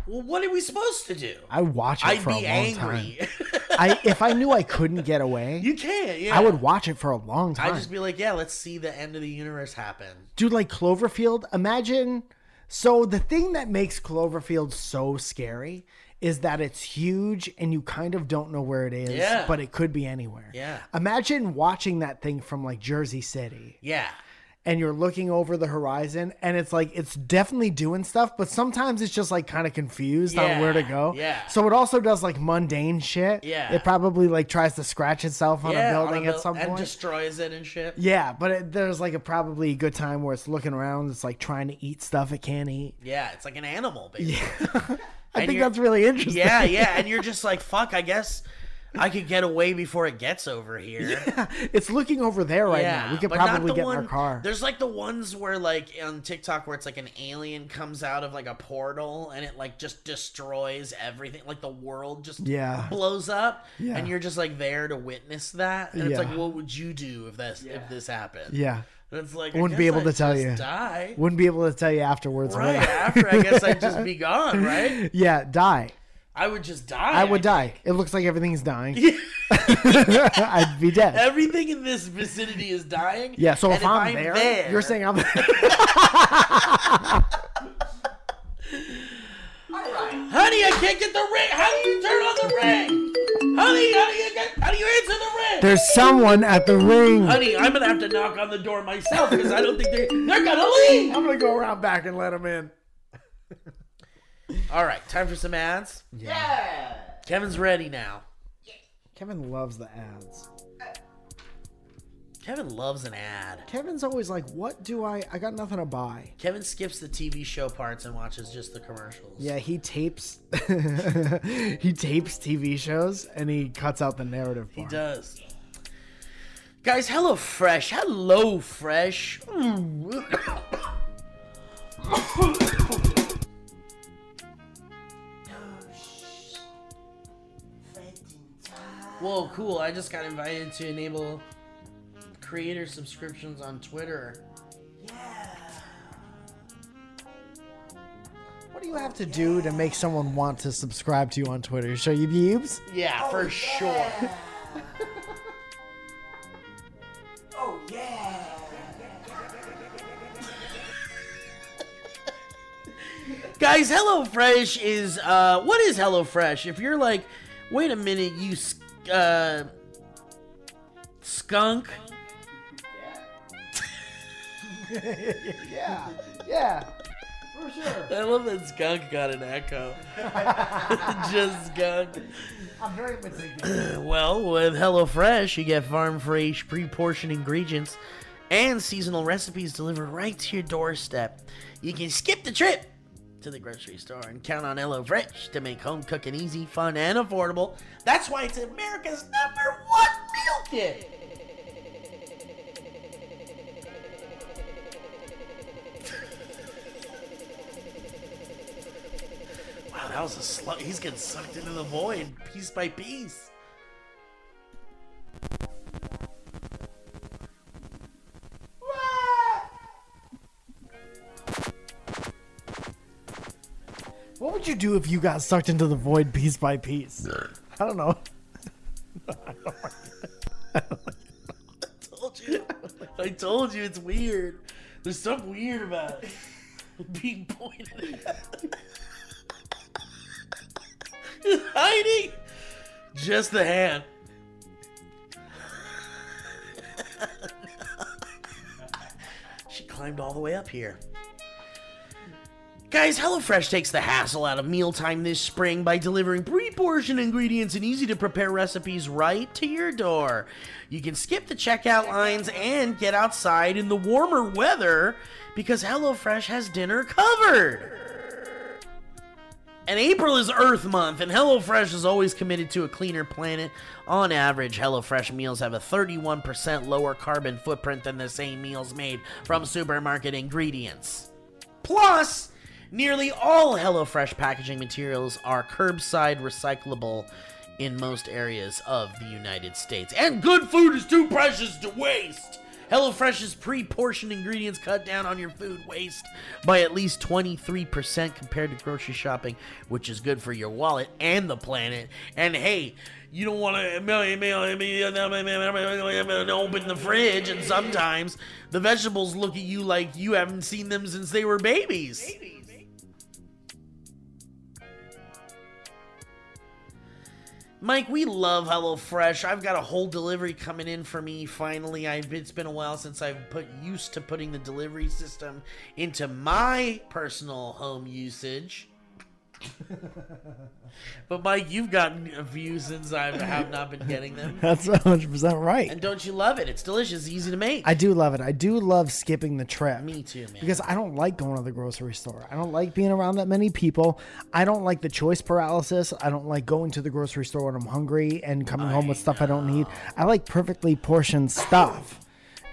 well, what are we supposed to do? I watch it I'd for a long angry. time. I if I knew I couldn't get away, You can't. Yeah. I would watch it for a long time. I'd just be like, yeah, let's see the end of the universe happen. Dude, like Cloverfield, imagine. So the thing that makes Cloverfield so scary is that it's huge and you kind of don't know where it is, Yeah. but it could be anywhere. Yeah. Imagine watching that thing from like Jersey City Yeah. And you're looking over the horizon and it's like it's definitely doing stuff, but sometimes it's just like kind of confused on where to go. yeah. So it also does like mundane shit. Yeah. It probably like tries to scratch itself on yeah. a building on a at some and point. destroys it and shit. Yeah, but it, there's like a probably a good time where it's looking around. It's like trying to eat stuff it can't eat. Yeah, it's like an animal, baby. I And think that's really interesting. Yeah, yeah, and you're just like, fuck. I guess I could get away before it gets over here. Yeah, it's looking over there right now. We could but not probably the get one, in our car. There's like the ones where like on TikTok where it's like an alien comes out of like a portal and it like just destroys everything. Like the world just Yeah. blows up, Yeah. and you're just like there to witness that. And it's like, what would you do if that's if this happened? Yeah. And it's like I wouldn't be able to I'd tell you. Die. Wouldn't be able to tell you afterwards. Right what- after, I guess I'd just be gone. Right? yeah, die. I would just die. I would die. It looks like everything's dying. I'd be dead. Everything in this vicinity is dying. Yeah, so and if, I'm, there, you're saying I'm there. Honey, I can't get the ring. How do you turn on the ring? Honey, how do you get? How do you answer the ring? there's someone at the ring. Honey, I'm gonna have to knock on the door myself because I don't think they're they're gonna leave. I'm gonna go around back and let them in. All right, time for some ads. Yeah. Kevin's ready now. Kevin loves the ads. Kevin loves an ad. Kevin's always like, "What do I? I got nothing to buy." Kevin skips the TV show parts and watches just the commercials. Yeah, he tapes. he tapes TV shows and he cuts out the narrative Part. He does. Guys, Hello Fresh. Hello Fresh. Mm. Whoa, cool. I just got invited to enable creator subscriptions on Twitter. Yeah. What do you have to do to make someone want to subscribe to you on Twitter? Show you boobs? Yeah, for sure. Oh yeah. Guys, HelloFresh is uh what is HelloFresh? If you're like, wait a minute, you s- uh skunk. Yeah, yeah, for sure. I love that skunk got an echo. Just skunk. I'm very meticulous. Well, with HelloFresh, you get farm fresh, pre portioned ingredients and seasonal recipes delivered right to your doorstep. You can skip the trip to the grocery store and count on HelloFresh to make home cooking easy, fun, and affordable. That's why it's America's number one meal kit. Wow, that was a slow. He's getting sucked into the void piece by piece. You do if you got sucked into the void piece by piece? I don't know. told you. I told you it's weird. There's something weird about it. Being pointed at. He's hiding. Just the hand. she climbed all the way up here. Guys, HelloFresh takes the hassle out of mealtime this spring by delivering pre-portioned ingredients and easy-to-prepare recipes right to your door. You can skip the checkout lines and get outside in the warmer weather because HelloFresh has dinner covered. And April is Earth Month, and HelloFresh is always committed to a cleaner planet. On average, HelloFresh meals have a 31% lower carbon footprint than the same meals made from supermarket ingredients. Plus, nearly all HelloFresh packaging materials are curbside recyclable in most areas of the United States. And good food is too precious to waste. HelloFresh's pre-portioned ingredients cut down on your food waste by at least 23% compared to grocery shopping, which is good for your wallet and the planet. And hey, you don't want to open the fridge, and sometimes the vegetables look at you like you haven't seen them since they were babies. Mike, we love HelloFresh. I've got a whole delivery coming in for me finally. I've it's been a while since I've put used to putting the delivery system into my personal home usage. but Mike, you've gotten few since I have not been getting them. That's 100% right. And don't you love it? It's delicious, easy to make. I do love it. I do love skipping the trip. Me too, man. Because I don't like going to the grocery store. I don't like being around that many people. I don't like the choice paralysis. I don't like going to the grocery store when I'm hungry and coming home with stuff I don't need. I like perfectly portioned stuff.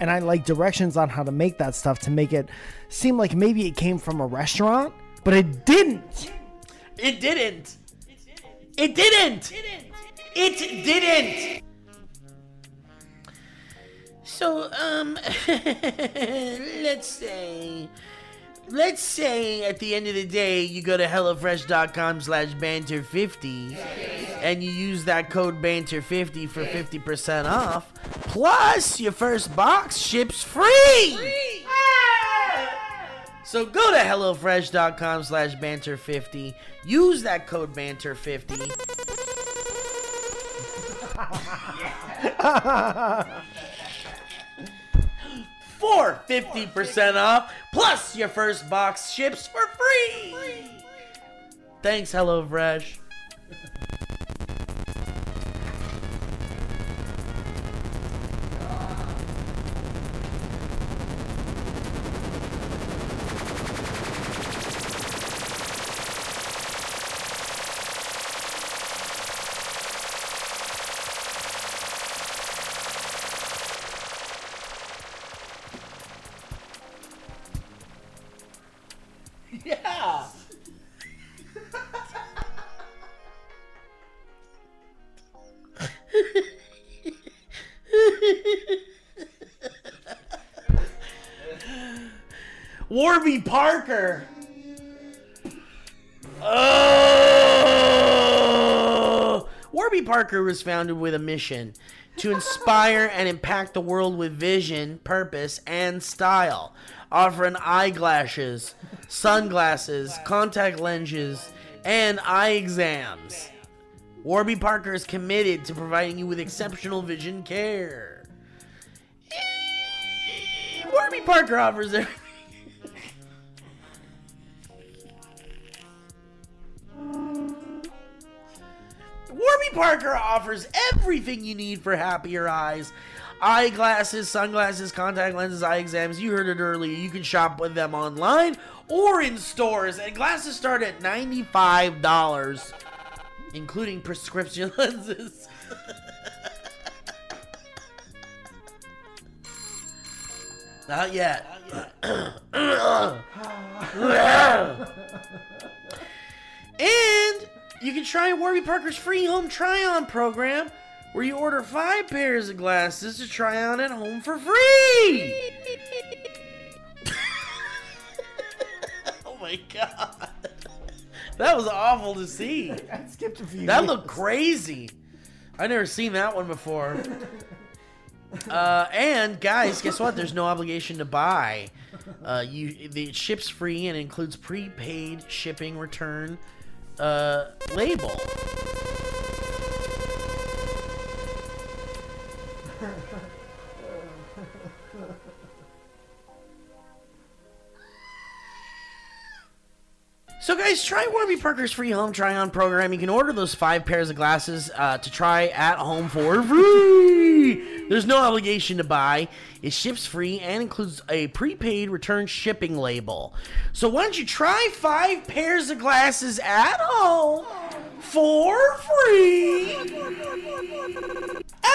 And I like directions on how to make that stuff to make it seem like maybe it came from a restaurant, but it didn't. It didn't. It didn't. It didn't. So, um, let's say, let's say at the end of the day, you go to HelloFresh.com slash banter50 and you use that code banter50 for 50% off. Plus, your first box ships free. So go to HelloFresh.com slash banter50. Use that code banter50. For 50% off, plus your first box ships for free. Thanks, HelloFresh. Yeah. Warby Parker. Oh! Warby Parker was founded with a mission to inspire and impact the world with vision, purpose, and style. Offering eyeglasses, sunglasses, contact lenses, and eye exams. Warby Parker is committed to providing you with exceptional vision care. Warby Parker offers everything. Warby Parker offers everything you need for happier eyes. Eyeglasses, sunglasses, contact lenses, eye exams. You heard it earlier. You can shop with them online or in stores. And glasses start at $95, including prescription lenses. Not yet. and you can try Warby Parker's free home try on program where you order five pairs of glasses to try on at home for free. oh my god. That was awful to see. I skipped a few. That looked crazy. I never seen that one before. Uh, and guys, guess what? There's no obligation to buy. Uh, you the it ships free and includes prepaid shipping return uh, label. So, guys, try Warby Parker's free home try on program. You can order those five pairs of glasses uh, to try at home for free. There's no obligation to buy. It ships free and includes a prepaid return shipping label. So, why don't you try five pairs of glasses at home for free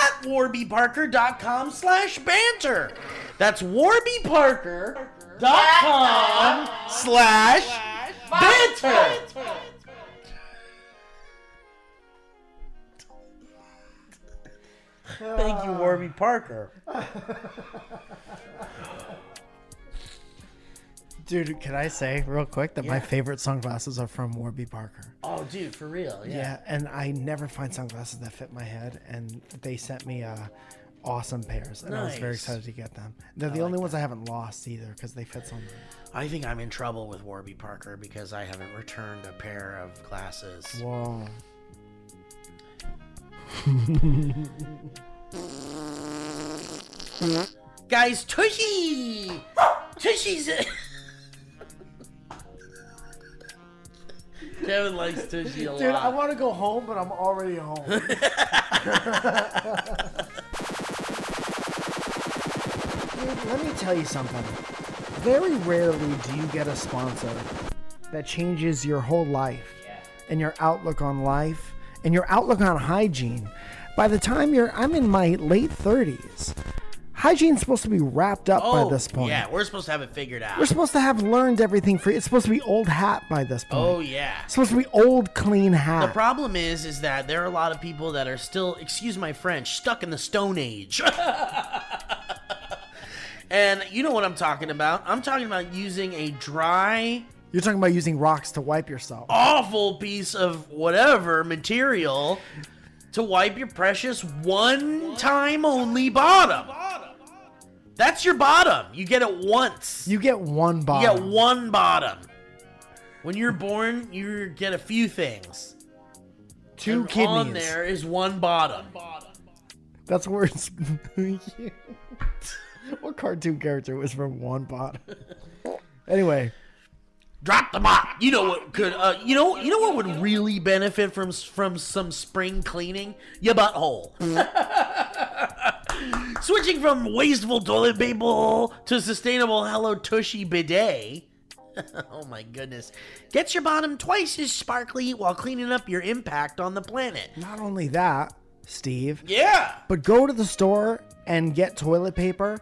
at warbyparker.com slash banter. That's warbyparker.com slash banter. Thank you, Warby Parker. Dude, can I say real quick that my favorite sunglasses are from Warby Parker? Oh, dude, for real? Yeah. Yeah. and I never find sunglasses that fit my head, and they sent me uh, awesome pairs, and I was very excited to get them. They're the only ones I haven't lost either because they fit so nice. I think I'm in trouble with Warby Parker because I haven't returned a pair of glasses. Whoa. Guys, Tushy! Tushy's. Kevin likes Tushy a lot. Dude, I want to go home, but I'm already home. Dude, let me tell you something. Very rarely do you get a sponsor that changes your whole life and your outlook on life and your outlook on hygiene. By the time you're, I'm in my late 30s. Hygiene's supposed to be wrapped up oh, by this point. yeah, we're supposed to have it figured out. We're supposed to have learned everything for It's supposed to be old hat by this point. oh, yeah. It's supposed to be old, clean hat. The problem is, is that there are a lot of people that are still, excuse my French, stuck in the Stone Age. and you know what I'm talking about. I'm talking about using a dry, You're talking about using rocks to wipe yourself. awful piece of whatever material to wipe your precious one time only bottom. That's your bottom. You get it once. You get one bottom. You get one bottom. When you're born, you get a few things. Two And kidneys. On there is one bottom. That's where it's. what cartoon character was from one bottom? Anyway, Drop the mop. You know what could? Uh, you know. You know what would really benefit from from some spring cleaning? Your butthole. Switching from wasteful toilet paper to sustainable Hello Tushy bidet. oh my goodness. Gets your bottom twice as sparkly while cleaning up your impact on the planet. not only that, Steve, Yeah. but go to the store and get toilet paper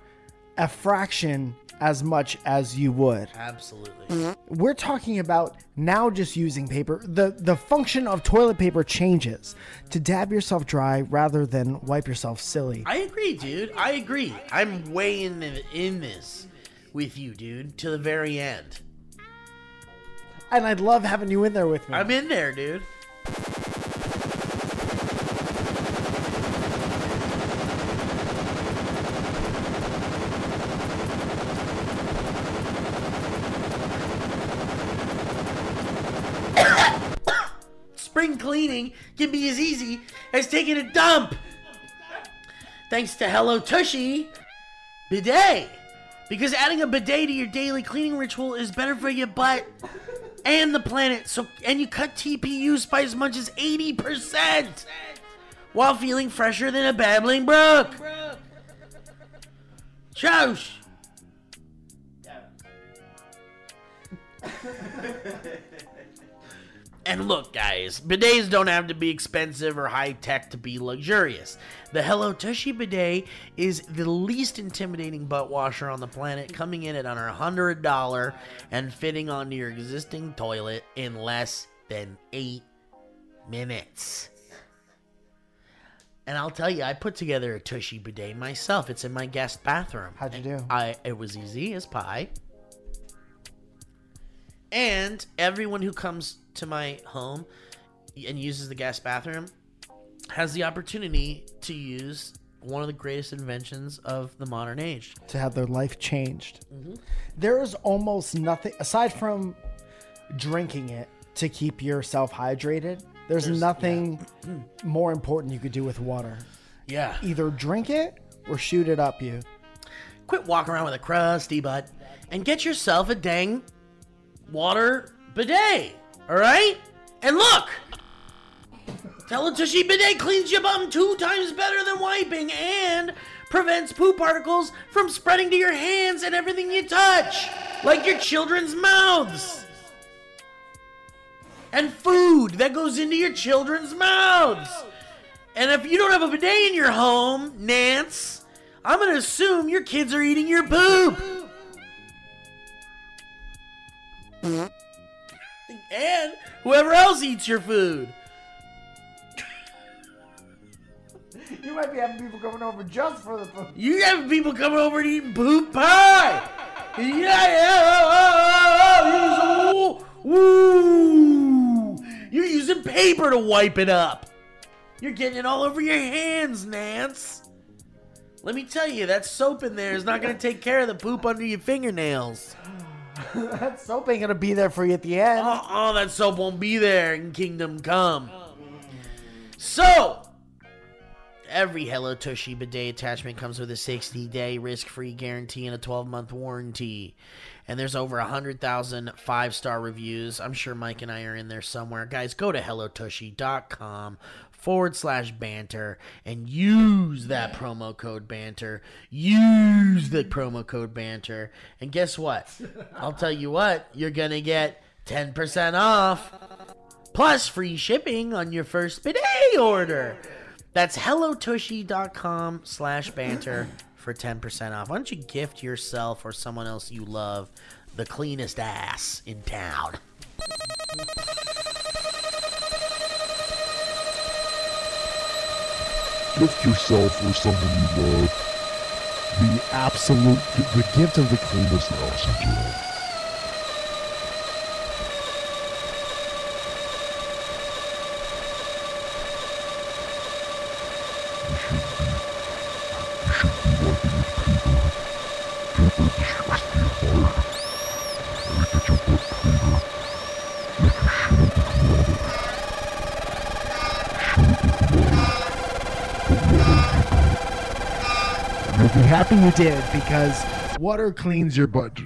a fraction as much as you would. Absolutely. Mm-hmm. We're talking about now just using paper. The the function of toilet paper changes to dab yourself dry rather than wipe yourself silly. I agree, dude. I agree. I'm way in in this with you, dude, to the very end. And I'd love having you in there with me. I'm in there, dude. Spring cleaning can be as easy as taking a dump. Thanks to Hello Tushy Bidet. Because adding a bidet to your daily cleaning ritual is better for your butt and the planet. So and you cut TP use by as much as 80% while feeling fresher than a babbling brook. Josh. And look, guys, bidets don't have to be expensive or high tech to be luxurious. The Hello Tushy bidet is the least intimidating butt washer on the planet, coming in at under $100 and fitting onto your existing toilet in less than eight minutes. And I'll tell you, I put together a Tushy bidet myself. It's in my guest bathroom. How'd you do? I it was easy as pie. And everyone who comes to my home and uses the guest bathroom has the opportunity to use one of the greatest inventions of the modern age. to have their life changed. Mm-hmm. There is almost nothing aside from drinking it to keep yourself hydrated. There's, nothing more important you could do with water. Yeah. Either drink it or shoot it up you. Quit walking around with a crusty butt and get yourself a dang water bidet. All right? And look! Tell it Teletushy bidet cleans your bum two times better than wiping and prevents poo particles from spreading to your hands and everything you touch, like your children's mouths. And food that goes into your children's mouths. And if you don't have a bidet in your home, Nance, I'm gonna assume your kids are eating your poop. And whoever else eats your food. You might be having people coming over just for the food. You have people coming over and eating poop pie. Yeah, yeah, oh, oh, oh, oh Woo! You're using paper to wipe it up. You're getting it all over your hands, Nance. Let me tell you, that soap in there is not going to take care of the poop under your fingernails. that soap ain't gonna be there for you at the end. Oh, oh, that soap won't be there in Kingdom Come. Oh. So, every Hello Tushy bidet attachment comes with a 60 day risk free guarantee and a 12 month warranty. And there's over 100,000 five star reviews. I'm sure Mike and I are in there somewhere. Guys, go to HelloTushy.com forward slash banter and use that promo code banter. Use the promo code banter. And guess what? I'll tell you what, you're going to get 10% off plus free shipping on your first bidet order. That's hellotushy.com slash banter for 10% off. Why don't you gift yourself or someone else you love the cleanest ass in town? Gift yourself or someone you love. The absolute, the gift of the cleanest house happy you did because water cleans your butt.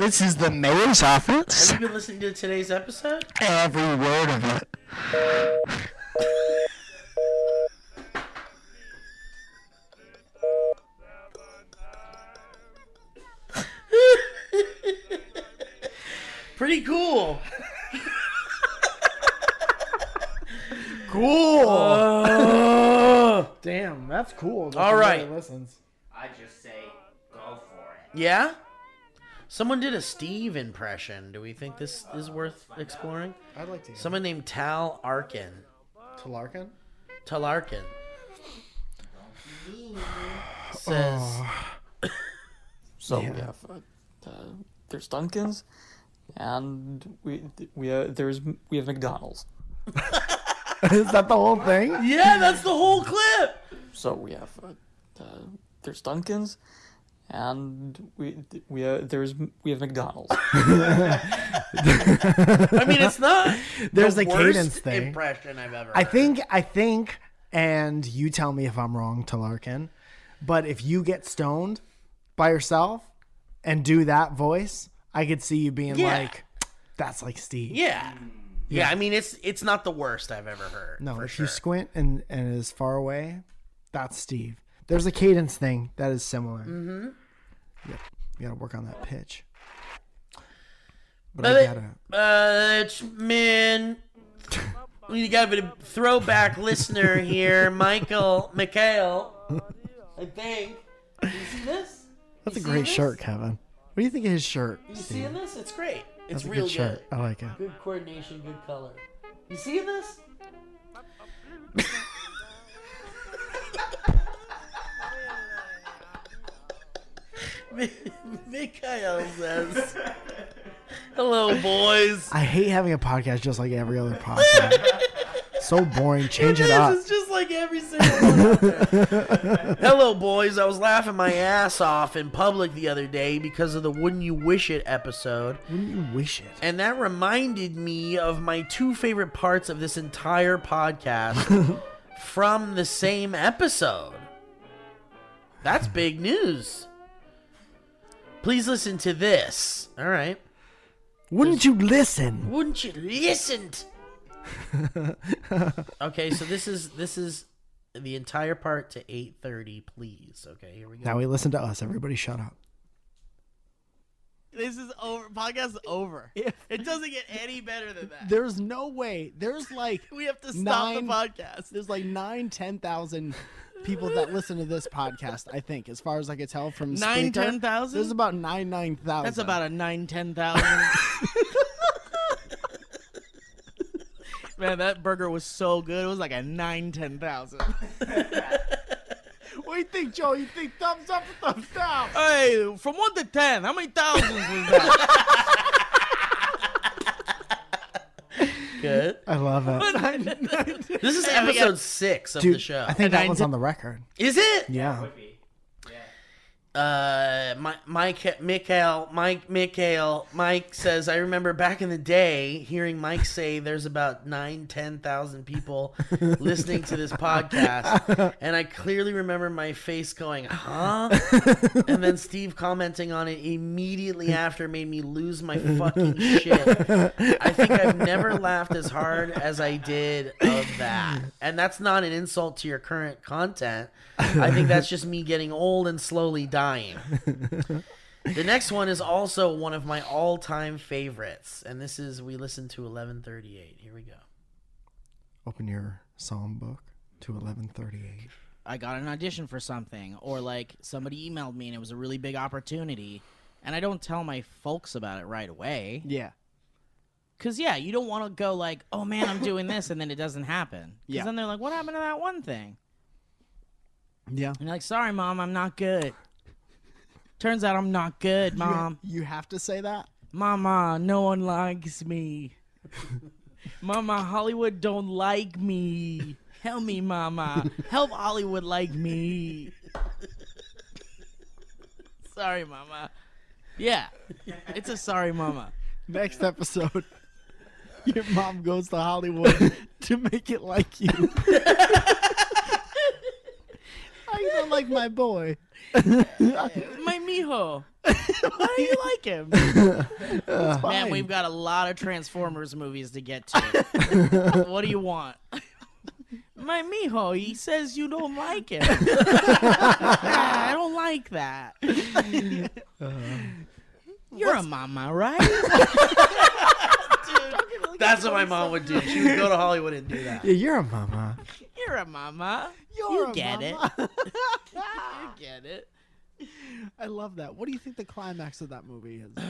This is the mayor's office. have you been listening to today's episode? Every word of it. Pretty cool. Cool. Uh. Damn, that's cool. that All. Listens. I just say go for it. Yeah? Someone did a Steve impression. Do we think this is worth exploring? I'd like to. Hear Someone named Tal Arkin. Talarkin. Tal Arkin. Says, So we have uh, there's Dunkin's, and we we uh, there's we have McDonald's. is that the whole thing? Yeah, that's the whole clip. So we have uh, uh, there's Dunkin's, and we we uh, there's we have McDonald's. I mean, it's not. There's the a worst cadence thing. Impression I've ever. I heard. think I think, and you tell me if I'm wrong, Talarkin. But if you get stoned by yourself and do that voice, I could see you being Yeah. like, "That's like Steve." Yeah. yeah. I mean, it's it's not the worst I've ever heard. No, for if sure. you squint and and is far away, that's Steve. There's a cadence thing that is similar. Mm-hmm. Yep. You gotta work on that pitch. But I gotta. Uh, it's man. We got a throwback listener here, Michael Mikhail. I think. You see this? That's a great seeing shirt. Kevin. What do you think of his shirt? You Steve? seeing this? It's great. It's That's a good real shirt. I like it. Good coordination, good color. You seeing this? Mikhail says, "Hello, boys." I hate having a podcast just like every other podcast. so boring. Change It it, is, up. It's just like every single one. Hello, boys. I was laughing my ass off in public the other day because of the "Wouldn't You Wish It" episode. Wouldn't you wish it? And that reminded me of my two favorite parts of this entire podcast from the same episode. That's big news. Please listen to this. All right. Wouldn't you listen? Wouldn't you listen? okay, so this is this is the entire part to 8:30, please. Okay, here we go. Now we listen to us. Everybody shut up. This is over. Podcast is over. It doesn't get any better than that. There's no way. There's like We have to stop nine, the podcast. There's like nine, ten thousand people that listen to this podcast. I think, as far as I could tell from Nine, Spreaker, 10,000? There's about nine, nine thousand. That's about a nine, ten thousand. Man, that burger was so good. It was like a nine, ten thousand. What do you think, Joe? You think thumbs up or thumbs down? Hey, from one to ten, how many thousands was that? Good. I love it. This is episode six of Dude, the show. I think that nine one's to- on the record. Is it? Yeah. Uh, Mi- Mike, Mikhail, Mike, Mikhail, Mike says, I remember back in the day hearing Mike say there's about nine, ten thousand people listening to this podcast, and I clearly remember my face going, "Huh?" and then Steve commenting on it immediately after made me lose my fucking shit. I think I've never laughed as hard as I did of that, and that's not an insult to your current content. I think that's just me getting old and slowly dying. The next one is also one of my all-time favorites, and this is we listened to 1138. Here we go. Open your psalm book to 1138. I got an audition for something, or like somebody emailed me and it was a really big opportunity, and I don't tell my folks about it right away. Yeah. Cause yeah, you don't want to go like, oh man, I'm doing this, and then it doesn't happen. Cause Yeah. then they're like, what happened to that one thing? Yeah. And you're like, sorry, mom, I'm not good. Turns out I'm not good, mom. You have to say that. Mama, no one likes me. Mama, Hollywood don't like me. Help me, Mama. Help Hollywood like me. sorry, Mama. Yeah, it's a sorry, Mama. Next episode, your mom goes to Hollywood to make it like you. How you don't like my boy? My mijo. Why do you like him? Man, we've got a lot of Transformers movies to get to. what do you want? My mijo, he says you don't like him. I don't like that. Uh-huh. You're a mama, right? That's what my mom would do. She would go to Hollywood and do that. Yeah, you're a mama. You're a mama. You're you a get mama. it. you get it. I love that. What do you think the climax of that movie is?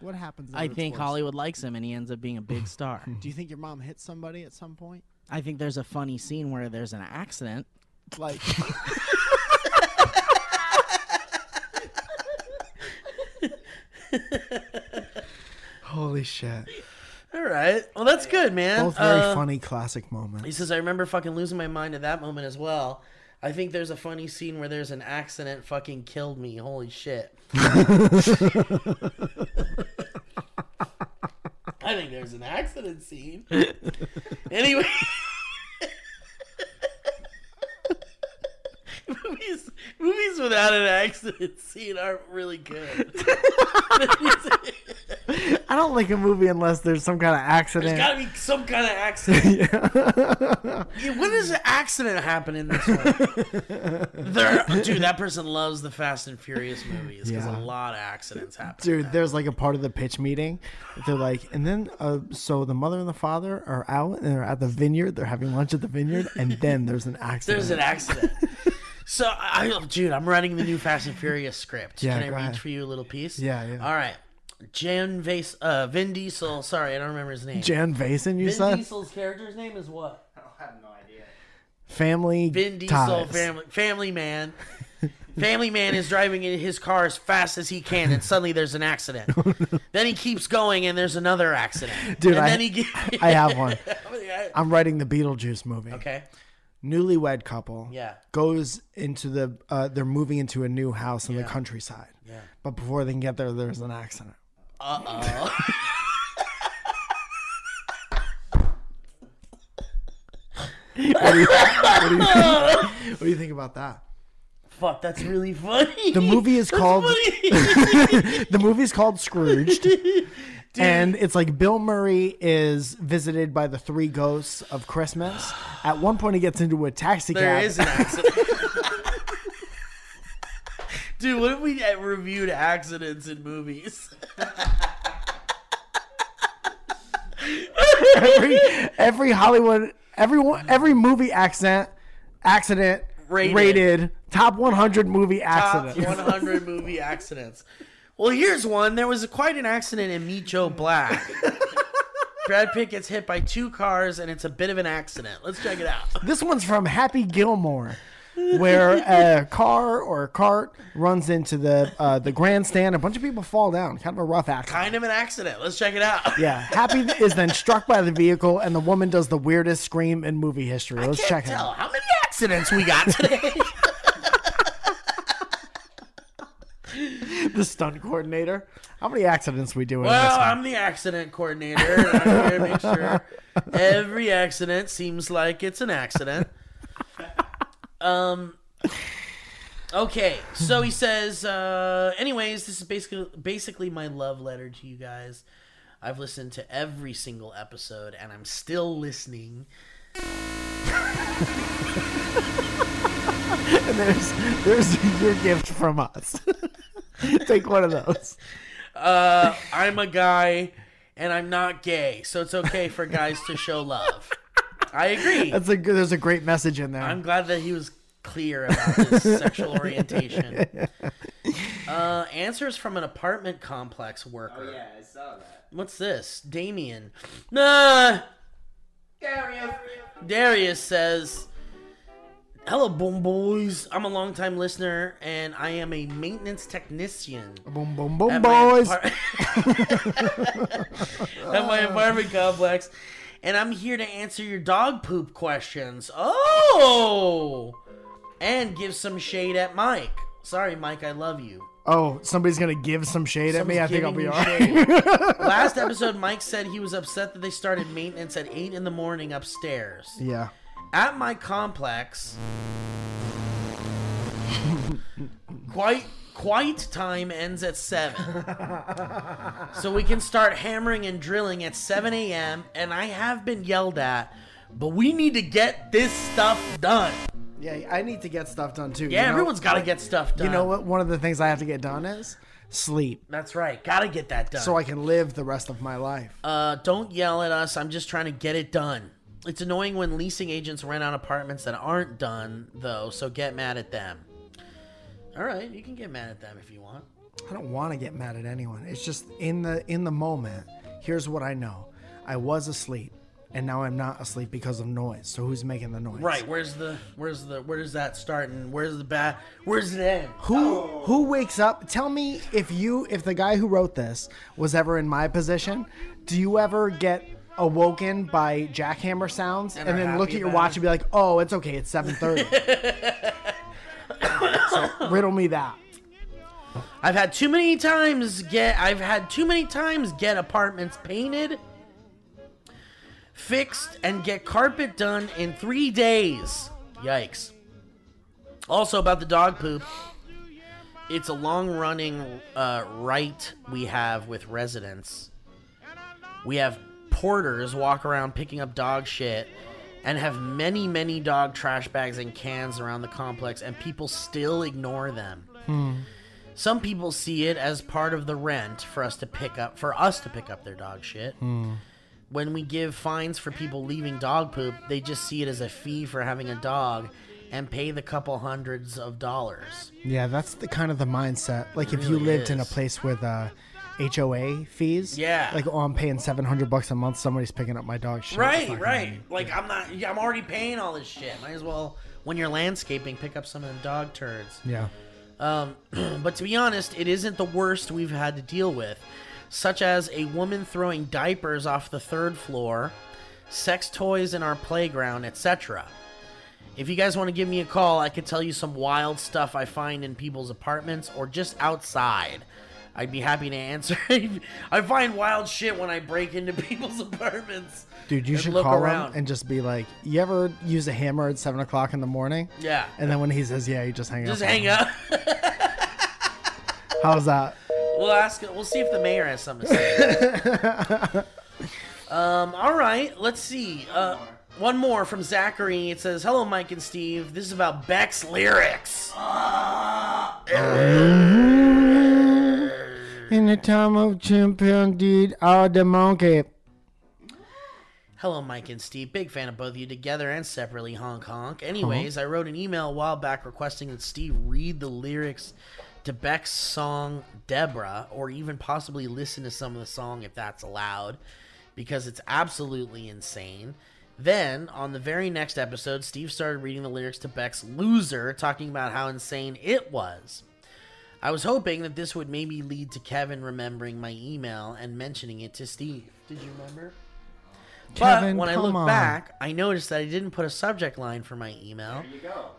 What happens? I think worst? Hollywood likes him and he ends up being a big star. Do you think your mom hit somebody at some point? I think there's a funny scene where there's an accident. Like, Holy shit. All right. Well, that's good, man. Both very Uh, funny classic moments. He says, I remember fucking losing my mind at that moment as well. I think there's a funny scene where there's an accident fucking killed me. Holy shit. I think there's an accident scene. anyway. Movies, movies without an accident scene aren't really good. I don't like a movie unless there's some kind of There's accident. got to be some kind of accident. Yeah, when does an accident happen in this one? there, dude, that person loves the Fast and Furious movies because Yeah. a lot of accidents happen. Dude, there's like a part of the pitch meeting. They're like, and then, uh, so the mother and the father are out and they're at the vineyard. They're having lunch at the vineyard, and then there's an accident. There's an accident. So, I, I- dude, I'm writing the new Fast and Furious script. Yeah, Can I go read ahead. for you a little piece? Yeah, yeah. All right. Jan Vase, uh, Vin Diesel. Sorry, I don't remember his name. Jan Vason, you said. Vin said? Diesel's character's name is what? I have no idea. Family Vin Diesel, ties. family, family man. Family man is driving in his car as fast as he can, and suddenly there's an accident. then he keeps going, and there's another accident. Dude, and I, then he get- I have one. I'm writing the Beetlejuice movie. Okay. Newlywed couple. Yeah. Goes into the. Uh, they're moving into a new house in Yeah. the countryside. Yeah. But before they can get there, there's an accident. Uh oh. What do you, what do you think, what do you think about that? fuck, that's really funny. The movie is That's called the movie's called Scrooged. And it's like Bill Murray is visited by the three ghosts of Christmas. At one point, he gets into a taxi There cab. is an accident. Dude, what if we reviewed accidents in movies? every every Hollywood every every movie accident accident Rated. rated, top 100 movie accidents. Top 100 movie accidents. Well, here's one. There was quite an accident in Meet Joe Black. Brad Pitt gets hit by two cars, and it's a bit of an accident. Let's check it out. This one's from Happy Gilmore, where a car or a cart runs into the uh, the grandstand. A bunch of people fall down. Kind of a rough accident. Kind of an accident. Let's check it out. Yeah, Happy is then struck by the vehicle, and the woman does the weirdest scream in movie history. Let's check it out. how many accidents we got today. the stunt coordinator. How many accidents we do in this well. I'm the accident coordinator. I'm here to make sure every accident seems like it's an accident. Um. Okay, so he says. Uh, anyways, this is basically basically my love letter to you guys. I've listened to every single episode, and I'm still listening. and there's there's your gift from us. Take one of those. Uh, I'm a guy, and I'm not gay, so it's okay for guys to show love. I agree. That's a good. There's a great message in there. I'm glad that he was clear about his sexual orientation. Uh, answers from an apartment complex worker. Oh yeah, I saw that. What's this? Damien. Nah. Darius. Darius says, Hello, boom boys. I'm a longtime listener, and I am a maintenance technician. Boom, boom, boom, at my boys. apart- at my apartment complex, and I'm here to answer your dog poop questions. Oh, and give some shade at Mike. Sorry, Mike, I love you. Oh, somebody's gonna give some shade at me. I think I'll be alright. giving you shade. Last episode, Mike said he was upset that they started maintenance at eight in the morning upstairs. yeah. At my complex, quite quite time ends at seven, so we can start hammering and drilling at seven a.m. And I have been yelled at, but we need to get this stuff done. Yeah, I need to get stuff done too. Yeah, you know? everyone's got to get stuff done. You know what? One of the things I have to get done is sleep, That's right. Got to get that done. so I can live the rest of my life. Uh, don't yell at us. I'm just trying to get it done. It's annoying when leasing agents rent out apartments that aren't done, though, so get mad at them. All right, you can get mad at them if you want. I don't want to get mad at anyone. It's just in the in the moment. Here's what I know: I was asleep, and now I'm not asleep because of noise. So who's making the noise? Right, where's the where's the where does that start and where's the bad where's it end? Who who wakes up? Tell me if you if the guy who wrote this was ever in my position. Do you ever get awoken by jackhammer sounds and, And then look at your watch it? and be like, "Oh, it's okay. It's 7:30." so riddle me that. I've had too many times get I've had too many times get apartments painted, fixed, and get carpet done in three days. Yikes. Also about the dog poop. It's a long running uh, right we have with residents. We have porters walk around picking up dog shit and have many, many dog trash bags and cans around the complex, and people still ignore them. Hmm. Some people see it as part of the rent for us to pick up for us to pick up their dog shit. Hmm. When we give fines for people leaving dog poop, they just see it as a fee for having a dog and pay the couple hundreds of dollars. Yeah, that's the kind of the mindset. Like if you really lived in a place with uh, HOA fees. Yeah. Like, oh, I'm paying 700 bucks a month. Somebody's picking up my dog shit. Right, right. Like I'm not I'm already paying all this shit. Might as well when you're landscaping pick up some of the dog turds. Yeah. Um, but to be honest, it isn't the worst we've had to deal with, such as a woman throwing diapers off the third floor, sex toys in our playground, etc. If you guys want to give me a call, I could tell you some wild stuff I find in people's apartments or just outside. I'd be happy to answer. I find wild shit when I break into people's apartments. Dude, you should look call around. him and just be like, "You ever use a hammer at seven o'clock in the morning?" Yeah. And then when he says, "Yeah," you just hang Just up. on hang up. How's that? We'll ask. We'll see if the mayor has something to say. um. All right. Let's see. Uh, one more from Zachary. It says, "Hello, Mike and Steve. This is about Beck's lyrics." In the time of champion chimpanzee, are the monkey. Hello, Mike and Steve. Big fan of both of you together and separately. Honk honk. Anyways, I wrote an email a while back requesting that Steve read the lyrics to Beck's song Deborah, or even possibly listen to some of the song if that's allowed, because it's absolutely insane. Then, on the very next episode, Steve started reading the lyrics to Beck's Loser, talking about how insane it was. I was hoping that this would maybe lead to Kevin remembering my email and mentioning it to Steve. Did you remember? Kevin, but when I look on. back, I noticed that I didn't put a subject line for my email. There you go.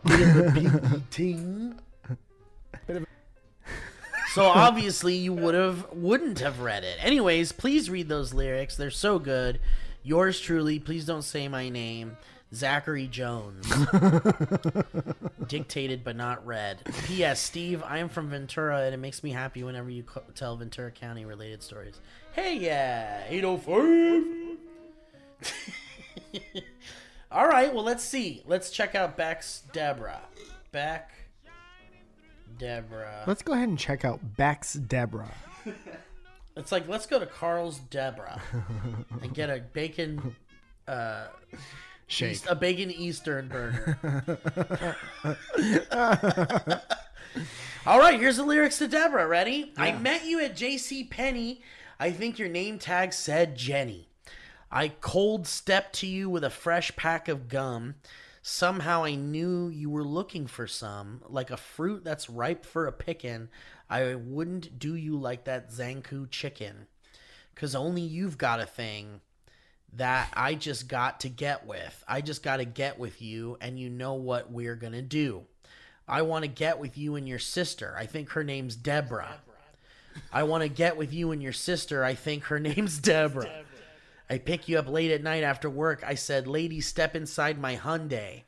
So obviously you would have wouldn't have read it. Anyways, please read those lyrics. They're so good. Yours truly, please don't say my name. Zachary Jones. Dictated but not read. P.S. Steve, I am from Ventura and it makes me happy whenever you co- tell Ventura County related stories. Hey, yeah, 805. All right, well, let's see. Let's check out Beck's Deborah. Beck, Deborah. Let's go ahead and check out Beck's Deborah. It's like let's go to Carl's Deborah and get a bacon, uh, Shake. East- a bacon Eastern burger. All right, here's the lyrics to Deborah. Ready? I met you at J.C. Penney. I think your name tag said Jenny. I cold stepped to you with a fresh pack of gum. Somehow I knew you were looking for some, like a fruit that's ripe for a pickin'. I wouldn't do you like that Zankou chicken. Cause only you've got a thing that I just got to get with. I just got to get with you, and you know what we're gonna do. I want to get with you and your sister. I think her name's Deborah. I want to get with you and your sister. I think her name's Deborah. I pick you up late at night after work. I said, Lady, step inside my Hyundai.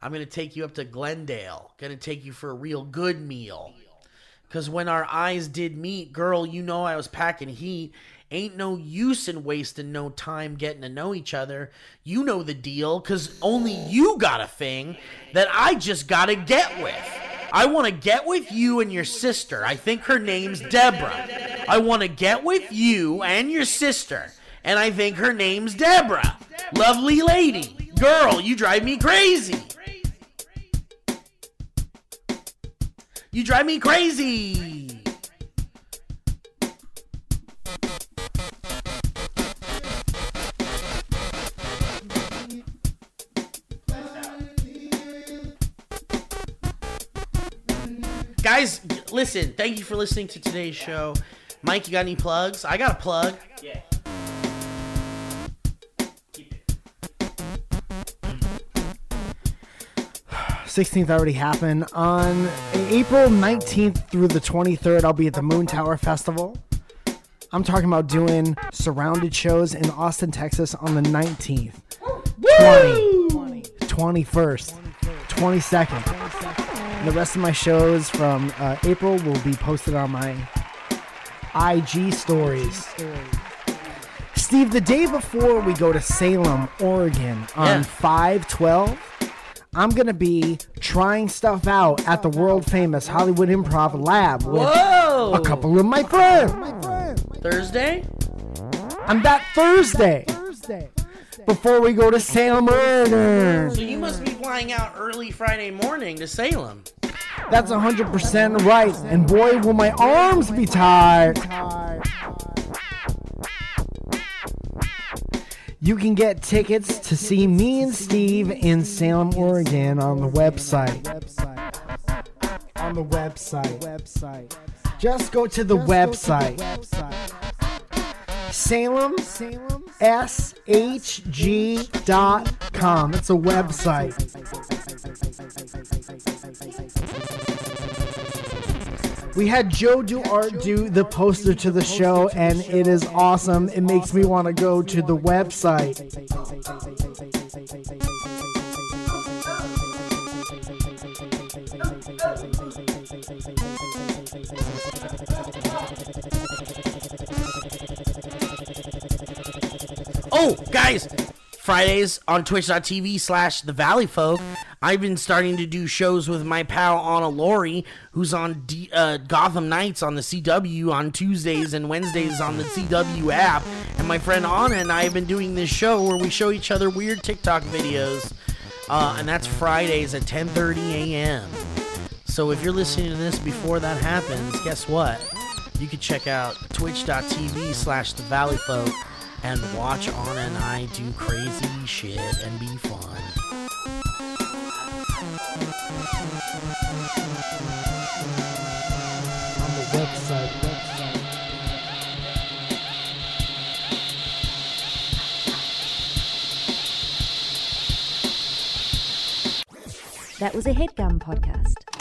I'm going to take you up to Glendale. Going to take you for a real good meal. Because when our eyes did meet, girl, you know I was packing heat. Ain't no use in wasting no time getting to know each other. You know the deal, because only you got a thing that I just got to get with. I want to get with you and your sister. I think her name's Deborah. I want to get with you and your sister. And I think her name's Deborah. Lovely lady. Girl, you drive me crazy. You drive me crazy. Listen, thank you for listening to today's show. Mike, you got any plugs? I got a plug. Yeah. 16th already happened. On April 19th through the 23rd, I'll be at the Moontower Festival. I'm talking about doing surrounded shows in Austin, Texas on the 19th, 20, 21st, 22nd. And the rest of my shows from uh, April will be posted on my IG stories. Steve, the day before we go to Salem, Oregon on Yeah. 512, I'm going to be trying stuff out at the world famous Hollywood Improv Lab with Whoa! a couple of my friends. Thursday? On that Thursday. Thursday. Before we go to Salem, Oregon. So you must be flying out early Friday morning to Salem. That's 100% right. And boy, will my arms be tired. You can get tickets to see me and Steve in Salem, Oregon on the website. On the website. Website. Just go to the website. Salem, SHG.com. It's a website. We had Joe do art do the poster to the show, and it is awesome. It makes me want to go to the website. Oh, guys, Fridays on twitch.tv slash the Valleyfolk. I've been starting to do shows with my pal Anna Lore, who's on D- uh, Gotham Knights on the CW on Tuesdays and Wednesdays on the CW app. And my friend Anna and I have been doing this show where we show each other weird TikTok videos. Uh, and that's Fridays at 10:30 a.m. So if you're listening to this before that happens, guess what? You can check out twitch.tv slash the Valleyfolk and watch Anna and I do crazy shit and be fun. On the website. That was a headgum podcast.